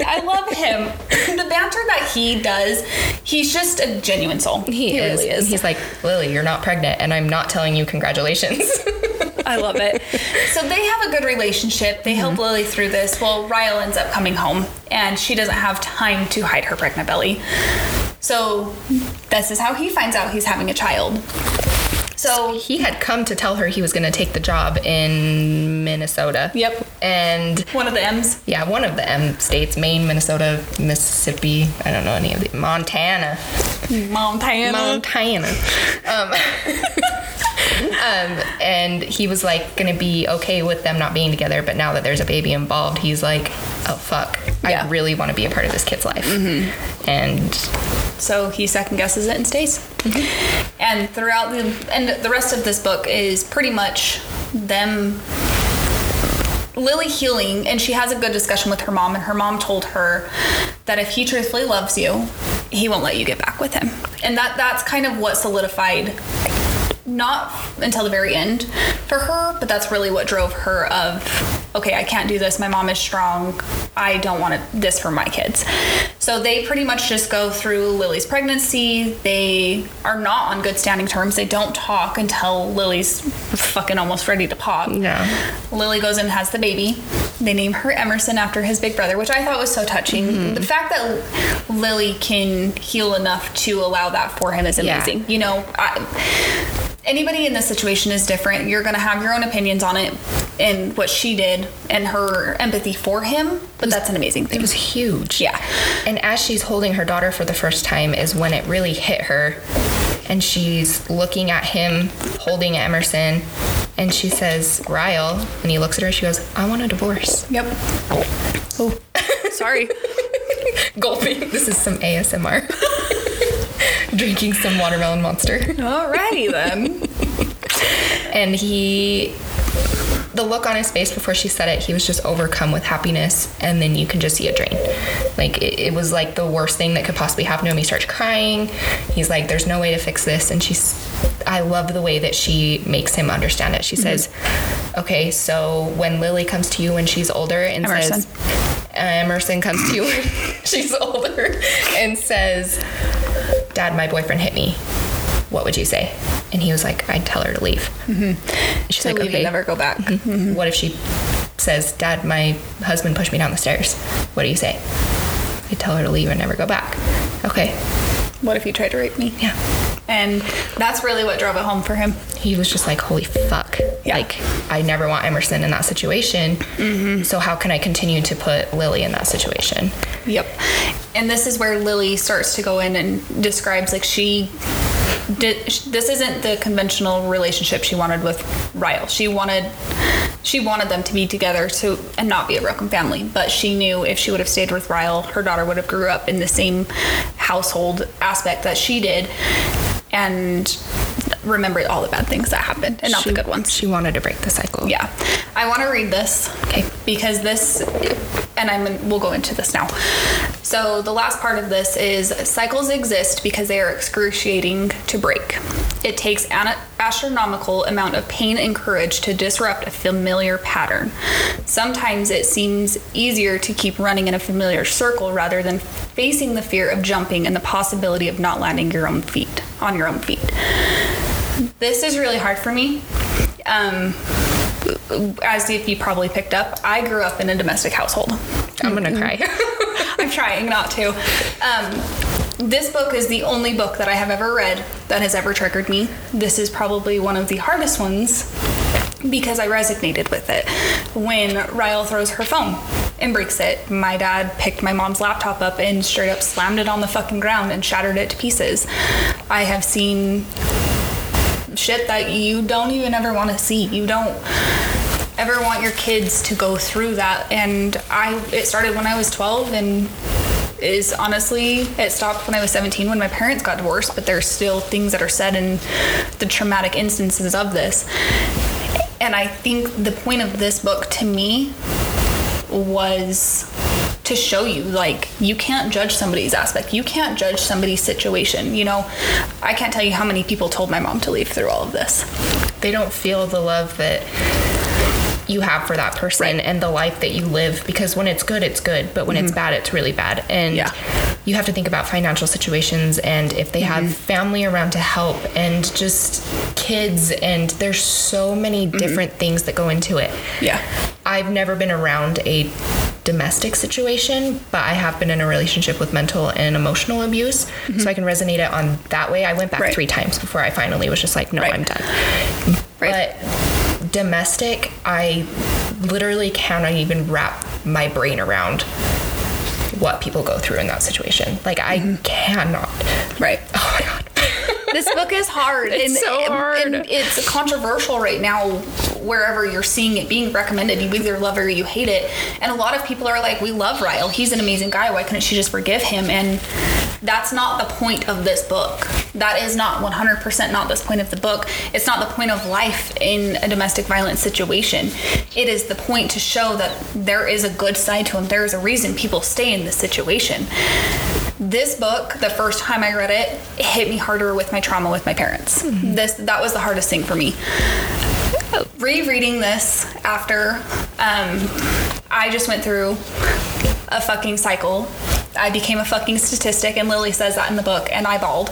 I love him. The banter that he does, he's just a genuine soul. He, is. really is. He's like, Lily, you're not pregnant, and I'm not telling you congratulations. I love it. So they have a good relationship. They help mm-hmm. Lily through this. Well, Ryle ends up coming home and she doesn't have time to hide her pregnant belly. So this is how he finds out he's having a child. So he had come to tell her he was going to take the job in Minnesota. Yep. And one of the M's. yeah, one of the M states, Maine, Minnesota, Mississippi. I don't know any of the Montana. Montana. Montana. Um, um, and he was like going to be okay with them not being together, but now that there's a baby involved, he's like, oh fuck, Yeah. I really want to be a part of this kid's life. And So he second guesses it and stays. And throughout the and the rest of this book is pretty much them Lily healing and she has a good discussion with her mom and her mom told her that if he truthfully loves you, he won't let you get back with him. And that that's kind of what solidified not until the very end for her, but that's really what drove her of okay, I can't do this. My mom is strong. I don't want this for my kids. So they pretty much just go through Lily's pregnancy. They are not on good standing terms. They don't talk until Lily's fucking almost ready to pop. Yeah. Lily goes and has the baby. They name her Emerson after his big brother, which I thought was so touching. Mm-hmm. The fact that Lily can heal enough to allow that for him is amazing. Yeah. amazing. You know, I, anybody in this situation is different. You're going to have your own opinions on it and what she did and her empathy for him, but that's an amazing thing. It was huge. Yeah. And as she's holding her daughter for the first time is when it really hit her. And she's looking at him holding Emerson. And she says, Ryle. And he looks at her. She goes, I want a divorce. Yep. Oh, sorry. Gulping. This is some ASMR. Drinking some watermelon monster. Alrighty then. And he, the look on his face before she said it, he was just overcome with happiness. And then you can just see it drain. Like, it, it was like the worst thing that could possibly happen to him. He starts crying. He's like, there's no way to fix this. And she's, I love the way that she makes him understand it. She mm-hmm. says, okay, so when Lily comes to you when she's older and Emerson. says, Emerson comes to you when she's older and says, Dad, my boyfriend hit me. What would you say? And he was like, I'd tell her to leave. Mm-hmm. She's To like, leave okay. never go back. What if she says, Dad, my husband pushed me down the stairs? What do you say? I tell her to leave and never go back. Okay. What if you tried to rape me? Yeah. And that's really what drove it home for him. He was just like, holy fuck. Yeah. Like, I never want Emerson in that situation. Mm-hmm. So, how can I continue to put Lily in that situation? Yep. And this is where Lily starts to go in and describes like she did this isn't the conventional relationship she wanted with Ryle. She wanted she wanted them to be together to and not be a broken family, but she knew if she would have stayed with Ryle, her daughter would have grew up in the same household aspect that she did. And remember all the bad things that happened and not she, the good ones. She wanted to break the cycle. Yeah, I want to read this. Okay, because this, and I'm we'll go into this now. So the last part of this is cycles exist because they are excruciating to break. It takes an astronomical amount of pain and courage to disrupt a familiar pattern. Sometimes it seems easier to keep running in a familiar circle rather than facing the fear of jumping and the possibility of not landing your own feet on your own feet. This is really hard for me. Um, as if you probably picked up, I grew up in a domestic household. I'm gonna cry. I'm trying not to. Um, this book is the only book that I have ever read that has ever triggered me. This is probably one of the hardest ones because I resonated with it. When Ryle throws her phone and breaks it, my dad picked my mom's laptop up and straight up slammed it on the fucking ground and shattered it to pieces. I have seen shit that you don't even ever want to see. You don't ever want your kids to go through that and I it started when I was 12 and is honestly it stopped when I was 17 when my parents got divorced but there's still things that are said in the traumatic instances of this. And I think the point of this book to me was to show you like you can't judge somebody's aspect. You can't judge somebody's situation you know? I can't tell you how many people told my mom to leave through all of this. They don't feel the love that you have for that person Right. and the life that you live because when it's good it's good but when it's mm-hmm. bad it's really bad and Yeah. you have to think about financial situations and if they have mm-hmm. family around to help and just kids and there's so many mm-hmm. different things that go into it yeah I've never been around a domestic situation, but I have been in a relationship with mental and emotional abuse. So I can resonate it on that way. I went back Right. three times before I finally was just like, no, Right. I'm done. Right. But domestic, I literally cannot even wrap my brain around what people go through in that situation. Like, I mm-hmm. cannot. right. Oh my God. this book is hard. It's and, so hard. and it's controversial right now wherever you're seeing it being recommended. You either love it or you hate it. And a lot of people are like we love ryle. He's an amazing guy. Why couldn't she just forgive him? And that's not the point of this book that is not 100% not this point of the book. It's not the point of life in a domestic violence situation. It is the point to show that there is a good side to him there is a reason people stay in this situation. This book the first time i read it, it hit me harder with my trauma with my parents. This that was the hardest thing for me. Rereading this after um, i just went through a fucking cycle. I became a fucking statistic and lily says that in the book and i bawled.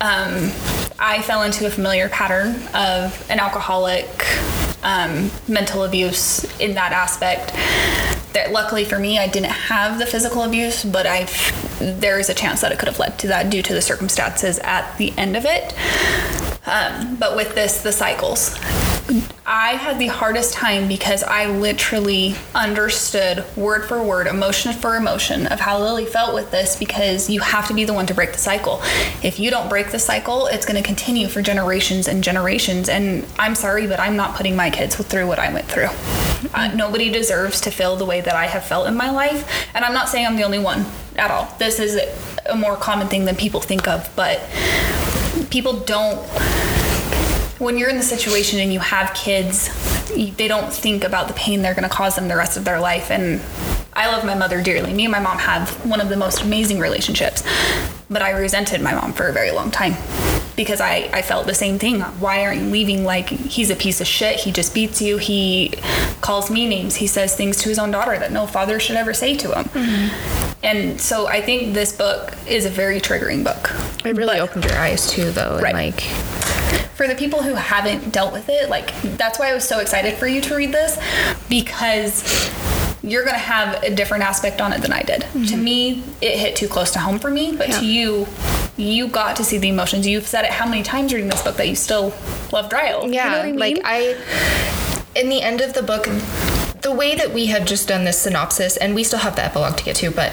Um, i fell into a familiar pattern of an alcoholic um, mental abuse in that aspect that luckily for me i didn't have the physical abuse but i there is a chance that it could have led to that due to the circumstances at the end of it. Um, but with this the cycles i had the hardest time because i literally understood word for word emotion for emotion of how lily felt with this because you have to be the one to break the cycle if you don't break the cycle it's going to continue for generations and generations and i'm sorry but i'm not putting my kids through what i went through uh, nobody deserves to feel the way that I have felt in my life. And I'm not saying I'm the only one at all. This is a more common thing than people think of, but people don't. When you're in the situation and you have kids, they don't think about the pain they're going to cause them the rest of their life. And I love my mother dearly. Me and my mom have one of the most amazing relationships, but I resented my mom for a very long time because I, I felt the same thing. Why aren't you leaving? Like, he's a piece of shit. He just beats you. He calls me names. He says things to his own daughter that no father should ever say to him. Mm-hmm. And so I think this book is a very triggering book. It really opened your eyes too, though. And Right. like, For the people who haven't dealt with it, like, that's why I was so excited for you to read this because you're going to have a different aspect on it than I did. To me, it hit too close to home for me, but Yeah. to you, you got to see the emotions. You've said it how many times reading this book that you still love Ryle. yeah, you know what I mean? like I, in the end of the book, the way that we had just done this synopsis, and we still have the epilogue to get to, but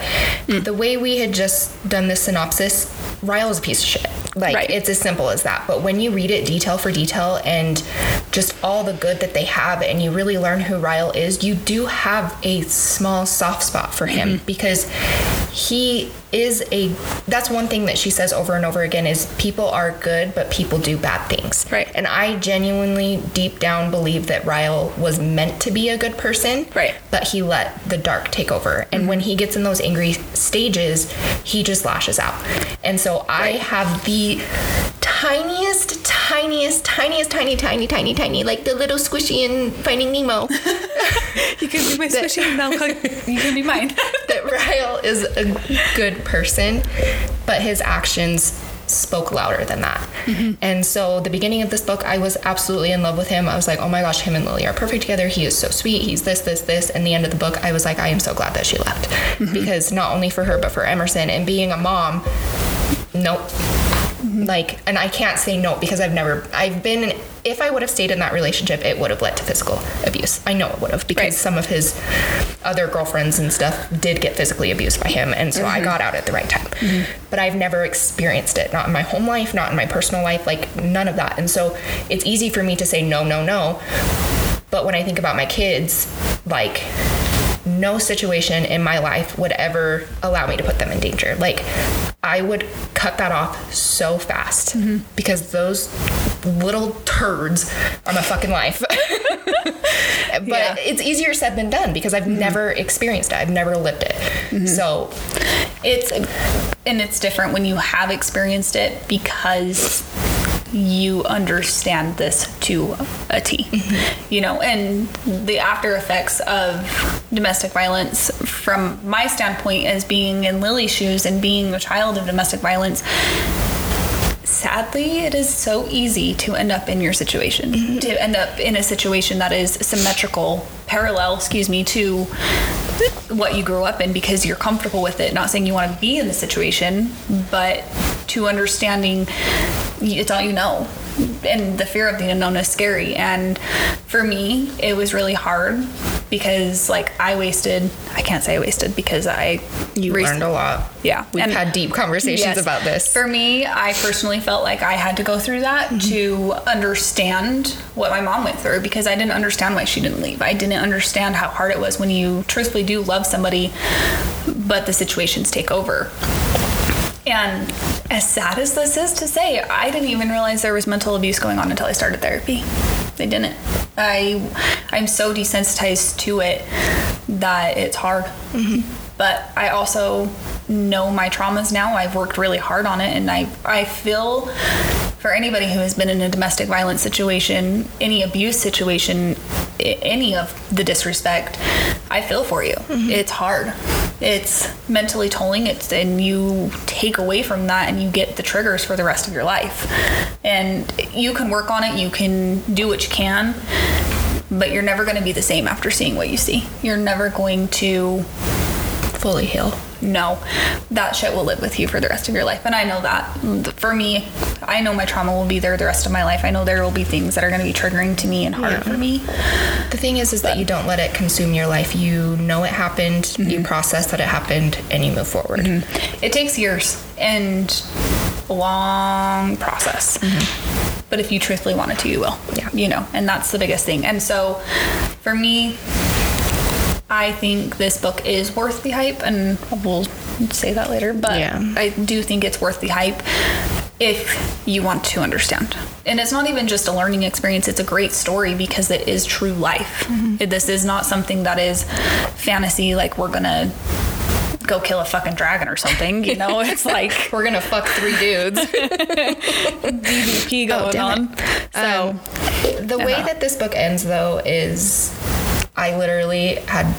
Mm. the way we had just done this synopsis, Ryle is a piece of shit. Like Right. it's as simple as that. But when you read it detail for detail and just all the good that they have, and you really learn who Ryle is, you do have a small soft spot for him Mm-hmm. because he is a that's one thing that she says over and over again is people are good but people do bad things. Right. and i genuinely deep down believe that ryle was meant to be a good person Right. but he let the dark take over. And mm-hmm. when he gets in those angry stages he just lashes out. And so i have the tiniest tiniest tiniest tiny tiny tiny tiny like the little squishy in finding nemo You can be my squishy now. You can be mine. that Ryle is a good person, but his actions spoke louder than that. Mm-hmm. And so the beginning of this book, I was absolutely in love with him. I was like, oh my gosh, him and Lily are perfect together. He is so sweet. He's this, this, this. And the end of the book, I was like, I am so glad that she left. Mm-hmm. Because not only for her, but for Emerson and being a mom, nope. Like, and I can't say no because I've never, I've been, if I would have stayed in that relationship, it would have led to physical abuse. I know it would have because Right. some of his other girlfriends and stuff did get physically abused by him. And so I mm-hmm. got out at the right time. Mm-hmm. But I've never experienced it, not in my home life, not in my personal life, like none of that. And so it's easy for me to say no, no, no. But when I think about my kids, like, no situation in my life would ever allow me to put them in danger. Like, I would cut that off so fast mm-hmm. because those little turds are my fucking life. but Yeah. it's easier said than done because I've mm-hmm. never experienced it. I've never lived it. Mm-hmm. So, It's and it's different when you have experienced it because you understand this to a T. Mm-hmm. You know, and the after effects of domestic violence from my standpoint as being in Lily's shoes and being a child of domestic violence sadly it is so easy to end up in your situation. Mm-hmm. To end up in a situation that is symmetrical parallel excuse me to what you grew up in because you're comfortable with it. Not saying you want to be in the situation but to understanding it's all you know and the fear of the unknown is scary and for me it was really hard because like i wasted i can't say i wasted because i you rec- learned a lot. yeah We've and- had deep conversations Yes. about this. For me, I personally felt like I had to go through that mm-hmm. to understand what my mom went through because I didn't understand why she didn't leave. I didn't understand how hard it was when you truthfully do love somebody, but the situations take over. And as sad as this is to say, I didn't even realize there was mental abuse going on until I started therapy. I didn't. I I'm so desensitized to it that it's hard. Mm-hmm. But I also know my traumas now. I've worked really hard on it and I I feel for anybody who has been in a domestic violence situation, any abuse situation, any of the disrespect, I feel for you. Mm-hmm. It's hard. It's mentally tolling. It's and you take away from that and you get the triggers for the rest of your life. And you can work on it. You can do what you can, but you're never going to be the same after seeing what you see. You're never going to fully heal. No, that shit will live with you for the rest of your life. And I know that. For me, I know my trauma will be there the rest of my life. I know there will be things that are going to be triggering to me and hard Yeah. for me. The thing is, is that you don't let it consume your life. You know it happened, you mm-hmm. process that it happened, and you move forward. Mm-hmm. It takes years and a long process. Mm-hmm. But if you truthfully wanted to, you will. Yeah. You know, and that's the biggest thing. And so for me, I think this book is worth the hype, and we'll say that later. But Yeah. I do think it's worth the hype if you want to understand. And it's not even just a learning experience, it's a great story because it is true life. Mm-hmm. This is not something that is fantasy, like we're gonna go kill a fucking dragon or something. You know, it's like We're gonna fuck three dudes. DVP oh, going damn on. So, um, the way that this book ends, though, is I literally had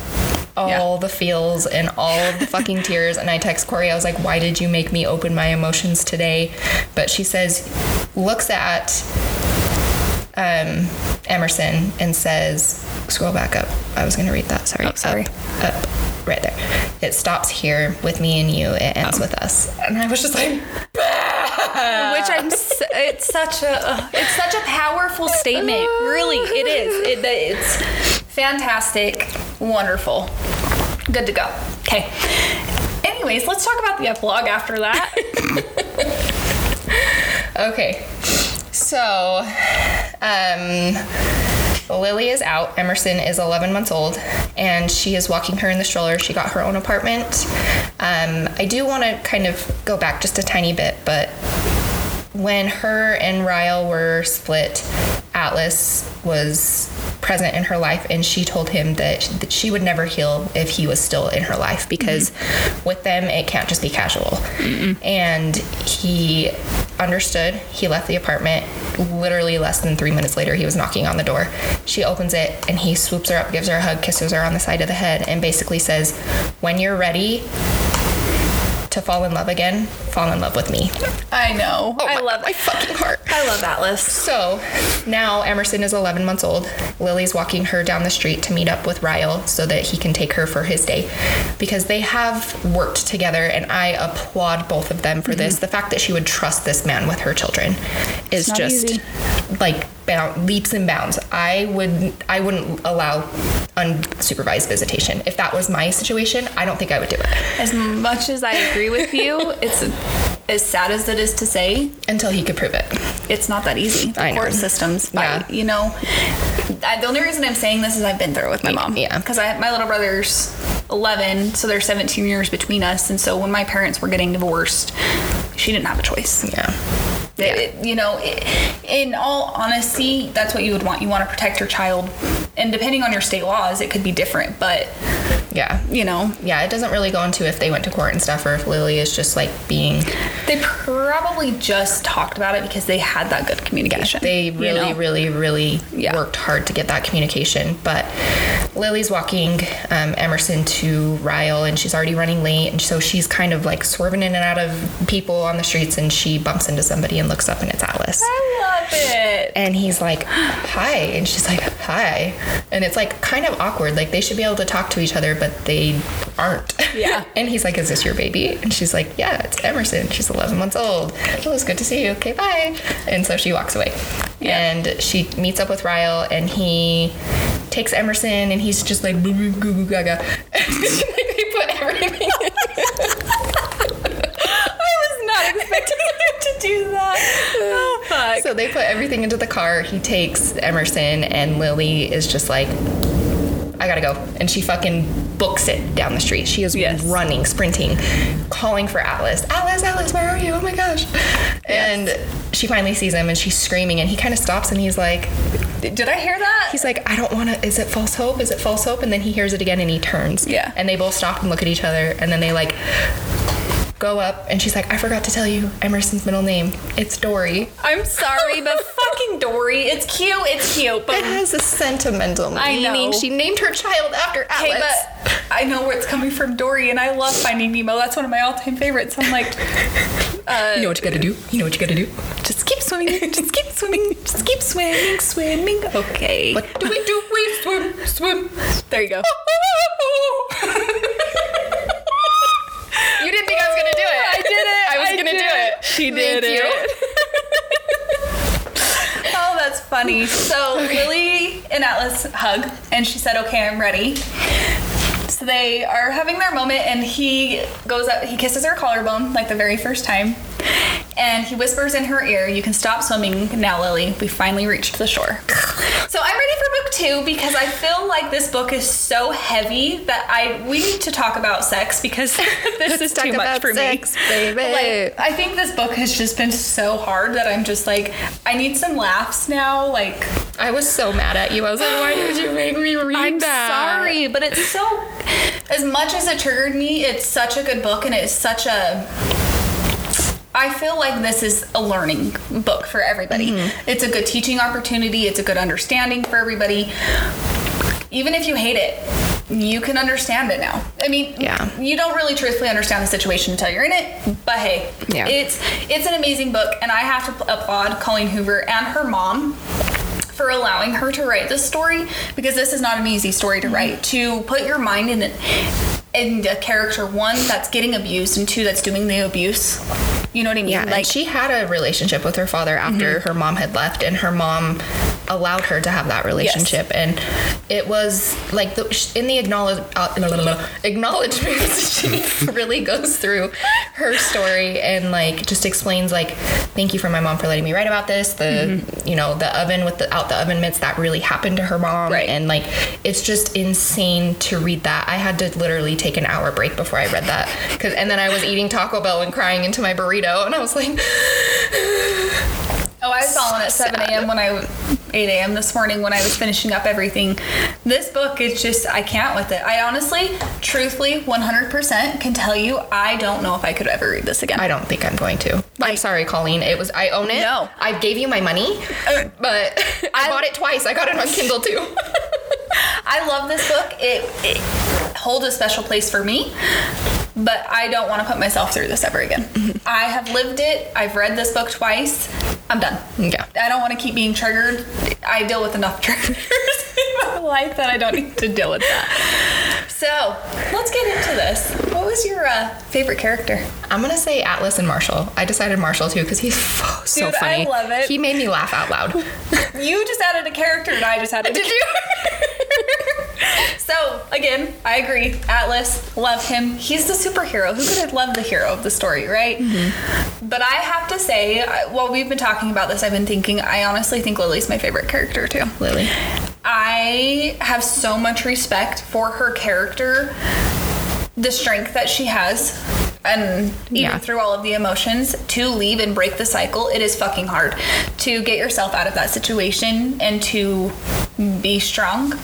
all Yeah. the feels and all the fucking tears. And I text Corey, I was like, why did you make me open my emotions today? But she says, looks at um, Emerson and says, scroll back up. I was going to read that. Sorry. Oh, sorry. Up, up, right there. It stops here with me and you. It ends Oh. with us. And I was just like, which I'm it's such a it's such a powerful statement. Really, it is. It, it's fantastic, wonderful, good to go. Okay. Anyways, let's talk about the epilogue after that. Okay. So, um, Lily is out. Emerson is 11 months old, and she is walking her in the stroller. She got her own apartment. Um, I do want to kind of go back just a tiny bit, but when her and Ryle were split, Atlas was present in her life and she told him that, that she would never heal if he was still in her life because mm-hmm. with them it can't just be casual. And he understood. He left the apartment. Literally less than three minutes later, he was knocking on the door. She opens it and he swoops her up, gives her a hug, kisses her on the side of the head, and basically says, When you're ready, to fall in love again, fall in love with me. I know. Oh I my- love my fucking heart. I love Atlas. So now Emerson is 11 months old. Lily's walking her down the street to meet up with Ryle so that he can take her for his day because they have worked together and I applaud both of them for mm-hmm. this. The fact that she would trust this man with her children is just easy. like bound, leaps and bounds. I would I wouldn't allow unsupervised visitation. If that was my situation, I don't think I would do it As much as I agree with you, it's as sad as it is to say, until he could prove it. it's not that easy. The I know. court systems, Yeah. you know. I, the only reason I'm saying this is I've been through it with my mom. yeah. Because I my little brother's 11, so there's 17 years between us, and so when my parents were getting divorced, she didn't have a choice. Yeah. It- it- you know, it, in all honesty, that's what you would want. You want to protect your child, and depending on your state laws, it could be different. But Yeah. you know, Yeah, it doesn't really go into if they went to court and stuff or if Lily is just like being they probably just talked about it because they had that good communication. They you really, know? really, really Yeah. worked hard to get that communication. But Lily's walking um, Emerson to Ryle, and she's already running late, and so she's kind of like swerving in and out of people on the streets, and she bumps into somebody and looks up, and it's Atlas. I love it. And he's like, "Hi," and she's like, "Hi," and it's like kind of awkward. Like they should be able to talk to each other, but they aren't. Yeah. and he's like, "Is this your baby?" And she's like, "Yeah, it's Emerson. She's 11 months old. It was good to see you. Okay, bye." And so she walks away, Yeah. and she meets up with Ryle, and he takes Emerson, and he's just like, "Goo goo goo goo gaga." like they put everything. Not expecting you to do that. Oh fuck. So they put everything into the car. He takes Emerson, and Lily is just like, I gotta go. And she fucking books it down the street. She is Yes. running, sprinting, calling for Atlas. Atlas, Atlas, where are you? Oh my gosh. And she finally sees him and she's screaming, and he kind of stops and he's like, Did I hear that? He's like, I don't want to. Is it false hope? Is it false hope? And then he hears it again and he turns. Yeah. And they both stop and look at each other and then they like go up and she's like, I forgot to tell you Emerson's middle name. It's Dory. I'm sorry, but fucking Dory. It's cute. It's cute, but It has a sentimental I meaning. know. She named her child after Atlas. Okay, but I know where it's coming from, Dory, and I love Finding Nemo. That's one of my all-time favorites. I'm like, uh, you know what you gotta do. You know what you gotta do. just keep swimming, just keep swimming, just keep swimming, swimming. Okay. What do we do? We swim, swim. There you go. You didn't think I was gonna do it. I did it. I was I gonna did do it. She Thank did you. it. oh, that's funny. So Lily and Atlas hug, and she said, "Okay, I'm ready." So they are having their moment, and he goes up, he kisses her collarbone like the very first time, and he whispers in her ear, "You can stop swimming now, Lily. We finally reached the shore." So I'm ready for book two because I feel like this book is so heavy that I we need to talk about sex because this is too much about for sex, me. baby. Like, I think this book has just been so hard that I'm just like, I need some laughs now. Like, I was so mad at you. I was like, why did you make me read I'm that? sorry, but it's so. As much as it triggered me, it's such a good book, and it's such a. I feel like this is a learning book for everybody. Mm-hmm. It's a good teaching opportunity. It's a good understanding for everybody. Even if you hate it, you can understand it now. I mean, Yeah. you don't really truthfully understand the situation until you're in it. But hey, Yeah. it's it's an amazing book, and I have to applaud Colleen Hoover and her mom for allowing her to write this story because this is not an easy story to Mm-hmm. write. To put your mind in it, in a character one that's getting abused and two that's doing the abuse. You know what I mean? Yeah, like she had a relationship with her father after her mom had left, and her mom allowed her to have that relationship, and it was like the, in the acknowledge, uh, acknowledgments. she really goes through her story and like just explains like, thank you for my mom for letting me write about this. The Mm-hmm. you know the oven with the out the oven mitts that really happened to her mom, Right. and like it's just insane to read that. I had to literally take an hour break before I read that because and then I was eating Taco Bell and crying into my burrito, and I was like. Oh, I was calling at 7 a.m. when I, 8 a.m. this morning when I was finishing up everything. This book is just, I can't with it. I honestly, truthfully, 100% can tell you I don't know if I could ever read this again. I don't think I'm going to. I'm sorry, Colleen. It was I own it. No. I gave you my money, but I, bought it twice. I got it on Kindle too. I love this book. It, it holds a special place for me, but I don't want to put myself through this ever again. I have lived it. I've read this book twice. I'm done. Yeah. I don't want to keep being triggered. I deal with enough triggers in my life that I don't need to deal with that. So let's get into this. What was your uh, favorite character? I'm gonna say Atlas and Marshall. I decided Marshall too because he's so, so Dude, I love it. He made me laugh out loud. You just added a character, and I just added. Did you? So again, I agree. Atlas, love him. He's the superhero. Who could have loved the hero of the story, right? Mm-hmm. But I have to say, while we've been talking about this, I've been thinking. I honestly think Lily's my favorite character too. Lily. I have so much respect for her character, the strength that she has, and even Yeah. through all of the emotions to leave and break the cycle. It is fucking hard to get yourself out of that situation and to be strong.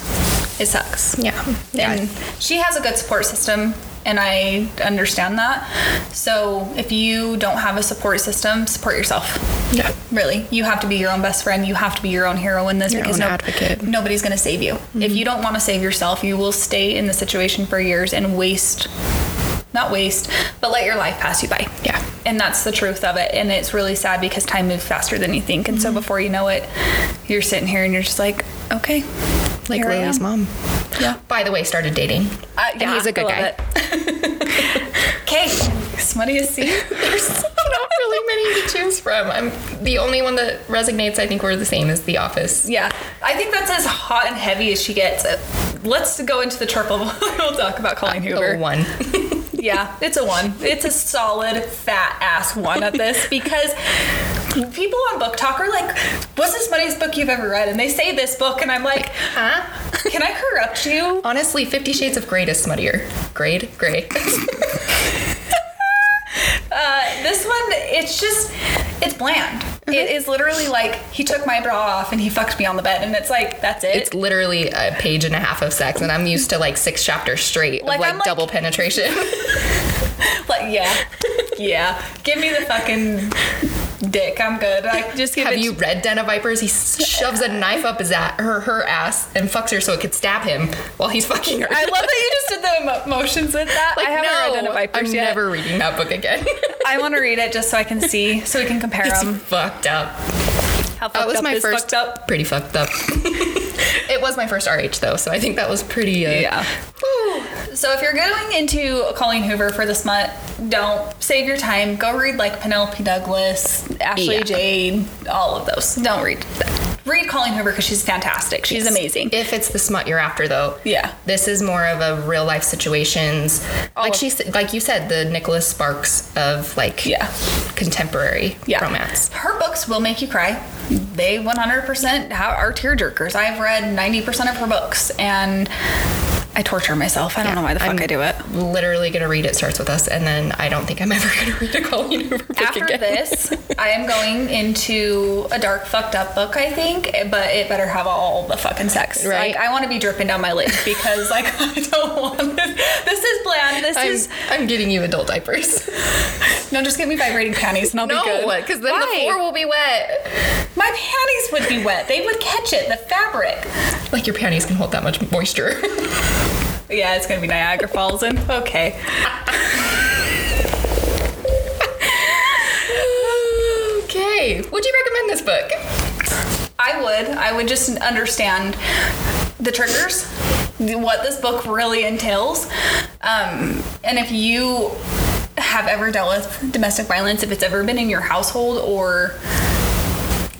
It sucks. Yeah. Yeah. And she has a good support system, and I understand that. So if you don't have a support system, support yourself. Yeah. Really, you have to be your own best friend. You have to be your own hero in this Your because. Mm-hmm. nobody's going to save you. If you don't want to save yourself, you will stay in the situation for years and waste, not waste, but let your life pass you by. Yeah. And that's the truth of it. And it's really sad because time moves faster than you think. And so Mm-hmm. before you know it, you're sitting here and you're just like, okay. Like here Lily's mom. Yeah. By the way, started dating. Uh, And he's a good guy. love it. Okay, smutty as sea. There's not really many to choose from. I'm the only one that resonates. I think we're the same as The Office. Yeah, I think that's as hot and heavy as she gets. Uh, Let's go into the triple. we'll talk about Colleen Hoover. The one. Yeah, it's a one. It's a solid fat ass one at this because people on BookTok are like, "What's the smuttiest book you've ever read?" And they say this book, and I'm like, Huh? "Can I corrupt you?" Honestly, Fifty Shades of Grey is smuttier. Grade? Grey. Uh, this one, it's just, it's bland. Mm-hmm. It is literally like he took my bra off and he fucked me on the bed, and it's like that's it. it's literally a page and a half of sex, and I'm used to like six chapters straight Like, of like, like- double penetration. like yeah, yeah. Give me the fucking dick. I'm good. Like just give Have you read Den of Vipers? He shoves a knife up his at her her ass and fucks her so it could stab him while he's fucking her. I love that you just did the motions with that. like I haven't no, read Den of Vipers I'm yet. never reading that book again. I want to read it just so I can see, so we can compare it's them. fucked up. How fucked That was up my is first. fucked up. Pretty fucked up. it was my first RH though, so I think that was pretty. Uh, Yeah. whew. So if you're going into Colleen Hoover for the smut, don't save your time. Go read like Penelope Douglas, Ashley Yeah. Jade, all of those. Don't read. Read Colleen Hoover because she's fantastic. She's amazing. If it's the smut you're after, though, Yeah. this is more of a real life situations. Oh. like of- she, like you said, the Nicholas Sparks of like Yeah. contemporary yeah. romance. Her books will make you cry. They 100% ha- are tearjerkers. I've read 90% of her books and I torture myself. I don't know why the fuck I'm i do it. Literally gonna read it starts with us, and then I don't think I'm ever gonna read a Colleen Hoover book After again. this, I am going into a dark, fucked up book, I think, but it better have all the fucking sex. Right. Like, I want to be dripping down my lid because, like, I don't want this. This is bland. This I'm, is. I'm getting you adult diapers. No, just get me vibrating panties and I'll no, be good. No, because then Why? the floor will be wet. My panties would be wet. They would catch it, the fabric. Like your panties can hold that much moisture. Yeah, it's going to be Niagara Falls and okay. okay. Would you recommend this book? I would. I would just understand the triggers, what this book really entails. Um, and if you have ever dealt with domestic violence, if it's ever been in your household or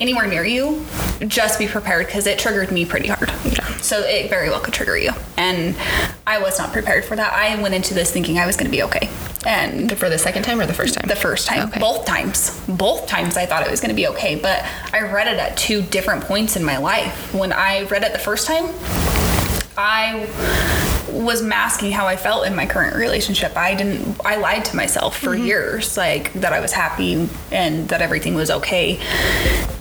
anywhere near you, just be prepared because it triggered me pretty hard. Yeah. So it very well could trigger you. And I was not prepared for that. I went into this thinking I was going to be okay. And For the second time or the first time? the first time, Okay. both times, both times I thought it was going to be okay. But I read it at two different points in my life. When I read it the first time, I was masking how I felt in my current relationship. I didn't I lied to myself for years like that I was happy and that everything was okay.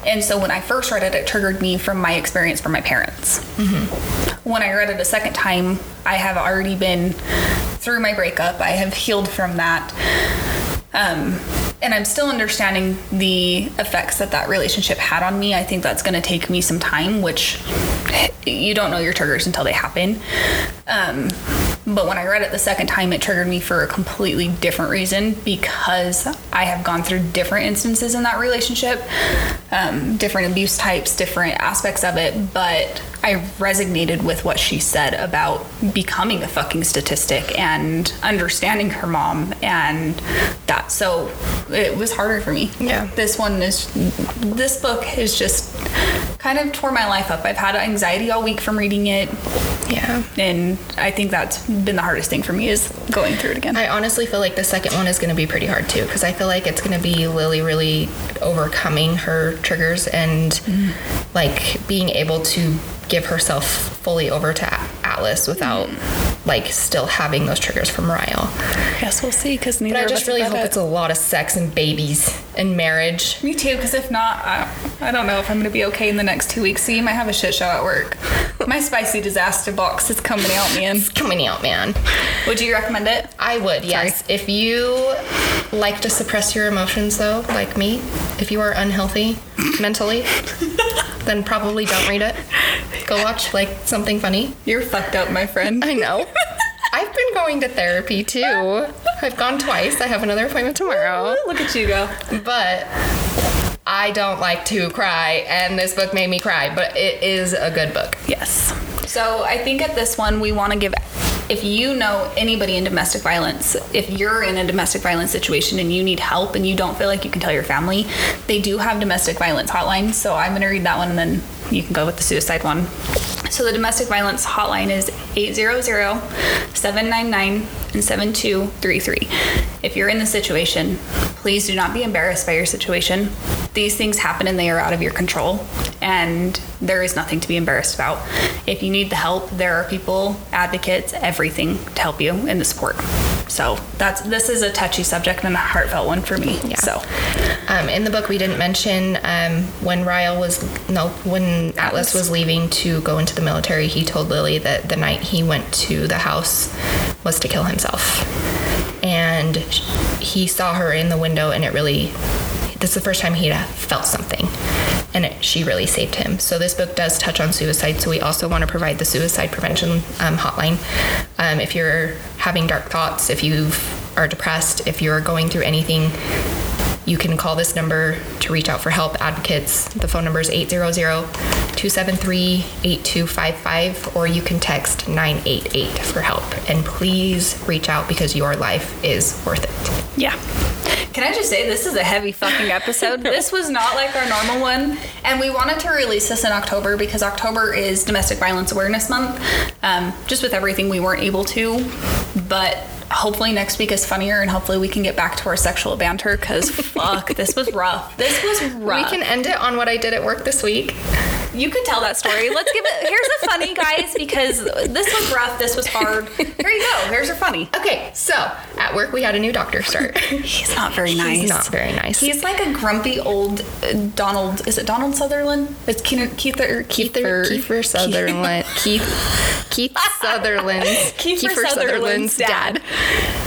And so when I first read it it triggered me from my experience from my parents. When I read it a second time, I have already been through my breakup. I have healed from that. Um, and I'm still understanding the effects that that relationship had on me. I think that's going to take me some time, which you don't know your triggers until they happen. Um, but when I read it the second time, it triggered me for a completely different reason because I have gone through different instances in that relationship, um, different abuse types, different aspects of it. But I resonated with what she said about becoming a fucking statistic and understanding her mom and that. So it was harder for me. Yeah. This one is, this book is just kind of tore my life up. I've had anxiety all week from reading it. Yeah. And I think that's been the hardest thing for me is going through it again. I honestly feel like the second one is going to be pretty hard too, because I feel like it's going to be Lily really overcoming her triggers and mm-hmm. like being able to give herself fully over to Atlas without like still having those triggers from Ryle. I guess we'll see because neither But I just really hope read it's a lot of sex and babies and marriage. Me too, because if not, I, I don't know if I'm going to be okay in the next two weeks. See, you might have a shit show at work. My spicy disaster box is coming out, man. Coming out, man. Would you recommend it? I would, yes. If you like to suppress your emotions, though, like me, if you are unhealthy mentally, then probably don't read it. Go watch like something funny. You're fucked up, my friend. I know. I've been going to therapy too. I've gone twice. I have another appointment tomorrow. Look at you go. But I don't like to cry, and this book made me cry, but it is a good book. Yes. So I think at this one, we want to give, if you know anybody in domestic violence, if you're in a domestic violence situation and you need help and you don't feel like you can tell your family, they do have domestic violence hotlines. So I'm going to read that one and then you can go with the suicide one. So the domestic violence hotline is 800-799 and 7233. If you're in the situation, please do not be embarrassed by your situation. These things happen and they are out of your control and there is nothing to be embarrassed about. If you need the help, there are people, advocates, everything to help you in the support. So that's this is a touchy subject and a heartfelt one for me. Yeah. So Um, in the book, we didn't mention um, when Ryle was no when Atlas was leaving to go into the military. He told Lily that the night he went to the house was to kill himself, and he saw her in the window, and it really. This is the first time he had felt something, and it, she really saved him. So this book does touch on suicide. So we also want to provide the suicide prevention um, hotline. Um, if you're having dark thoughts, if you are depressed, if you're going through anything you can call this number to reach out for help, advocates. The phone number is 800 273 8255, or you can text 988 for help. And please reach out because your life is worth it. Yeah. Can I just say this is a heavy fucking episode? this was not like our normal one, and we wanted to release this in October because October is Domestic Violence Awareness Month. Um, just with everything, we weren't able to, but hopefully next week is funnier, and hopefully we can get back to our sexual banter because fuck, this was rough. This was rough. We can end it on what I did at work this week. You can tell that story. Let's give it. Here's a funny, guys, because this was rough. This was hard. Here you go. Here's a funny. Okay, so at work we had a new doctor start. He's not very nice. He's not very nice. He's like a grumpy old uh, Donald. Is it Donald Sutherland? It's Keith, Keith or Kiefer, Kiefer Sutherland. Keith, Keith Sutherland's, Kiefer Sutherland's dad.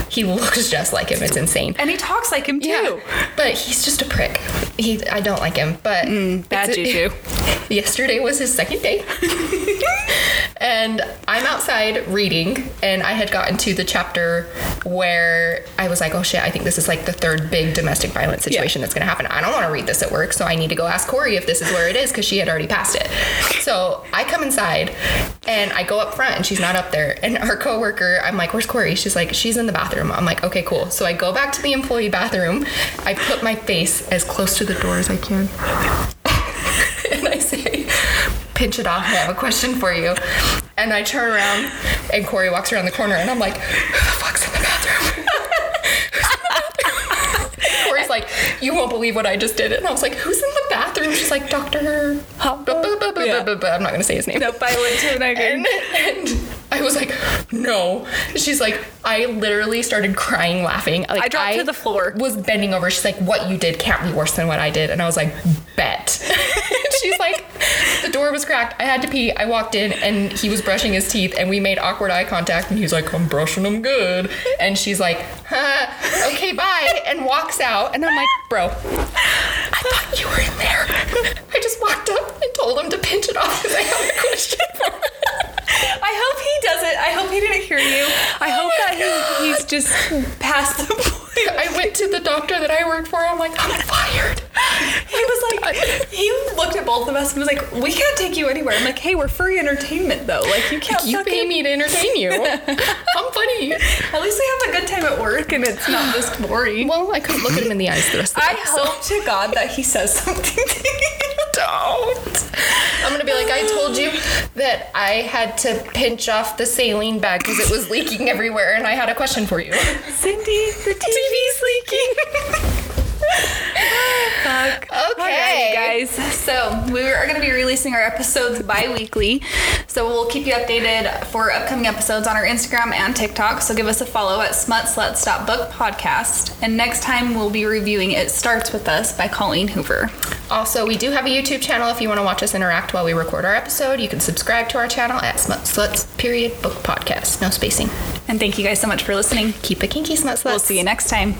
He looks just like him. It's insane. And he talks like him too. Yeah, but he's just a prick. He, I don't like him. But bad juju. juju. Yesterday was his second day, and I'm outside reading, and I had gotten to the chapter where I was like, "Oh shit! I think this is like the third big domestic violence situation that's going to happen. I don't want to read this at work, so I need to go ask Corey if this is where it is because she had already passed it." So I come inside, and I go up front, and she's not up there. And our coworker, I'm like, "Where's Corey?" She's like, "She's in the bathroom." I'm like, "Okay, cool." So I go back to the employee bathroom. I put my face as close to the door as I can. Pinch it off. I have a question for you. And I turn around, and Corey walks around the corner, and I'm like, who the fuck's in the bathroom? Corey's like, you won't believe what I just did. And I was like, who's in the bathroom? She's like, Dr. Yeah. I'm not going to say his name. Nope, I went to an And, and I was like, no. She's like, I literally started crying, laughing. Like, I dropped to the floor. Was bending over. She's like, what you did can't be worse than what I did. And I was like, bet. She's like, door was cracked. I had to pee. I walked in and he was brushing his teeth and we made awkward eye contact and he's like, I'm brushing them good. And she's like, huh, okay, bye. And walks out. And I'm like, bro, I thought you were in there. I just walked up and told him to pinch it off because I have a question for him. I hope he doesn't. I hope he didn't hear you. I oh hope that he, he's just past the point. I went to the doctor that I work for. I'm like, I'm fired. He was like, he looked at both of us and was like, "We can't take you anywhere." I'm like, "Hey, we're free entertainment though. Like, you can't. You pay fucking- me to entertain you. I'm funny. At least we have a good time at work and it's not just boring." Well, I couldn't look at him in the eyes the rest of the I day. so hope to God that he says something to you. don't. I'm gonna be like, I told you that I had to pinch off the saline bag because it was leaking everywhere, and I had a question for you. Cindy, the TV's leaking. Fuck. Okay. Guys. So we are going to be releasing our episodes bi-weekly. So we'll keep you updated for upcoming episodes on our Instagram and TikTok. So give us a follow at Smut Slut Stop Book Podcast. And next time we'll be reviewing It Starts With Us by Colleen Hoover. Also, we do have a YouTube channel. If you want to watch us interact while we record our episode, you can subscribe to our channel at Smut Sluts Period Book Podcast. No spacing. And thank you guys so much for listening. Keep it kinky, Smut Sluts. We'll see you next time.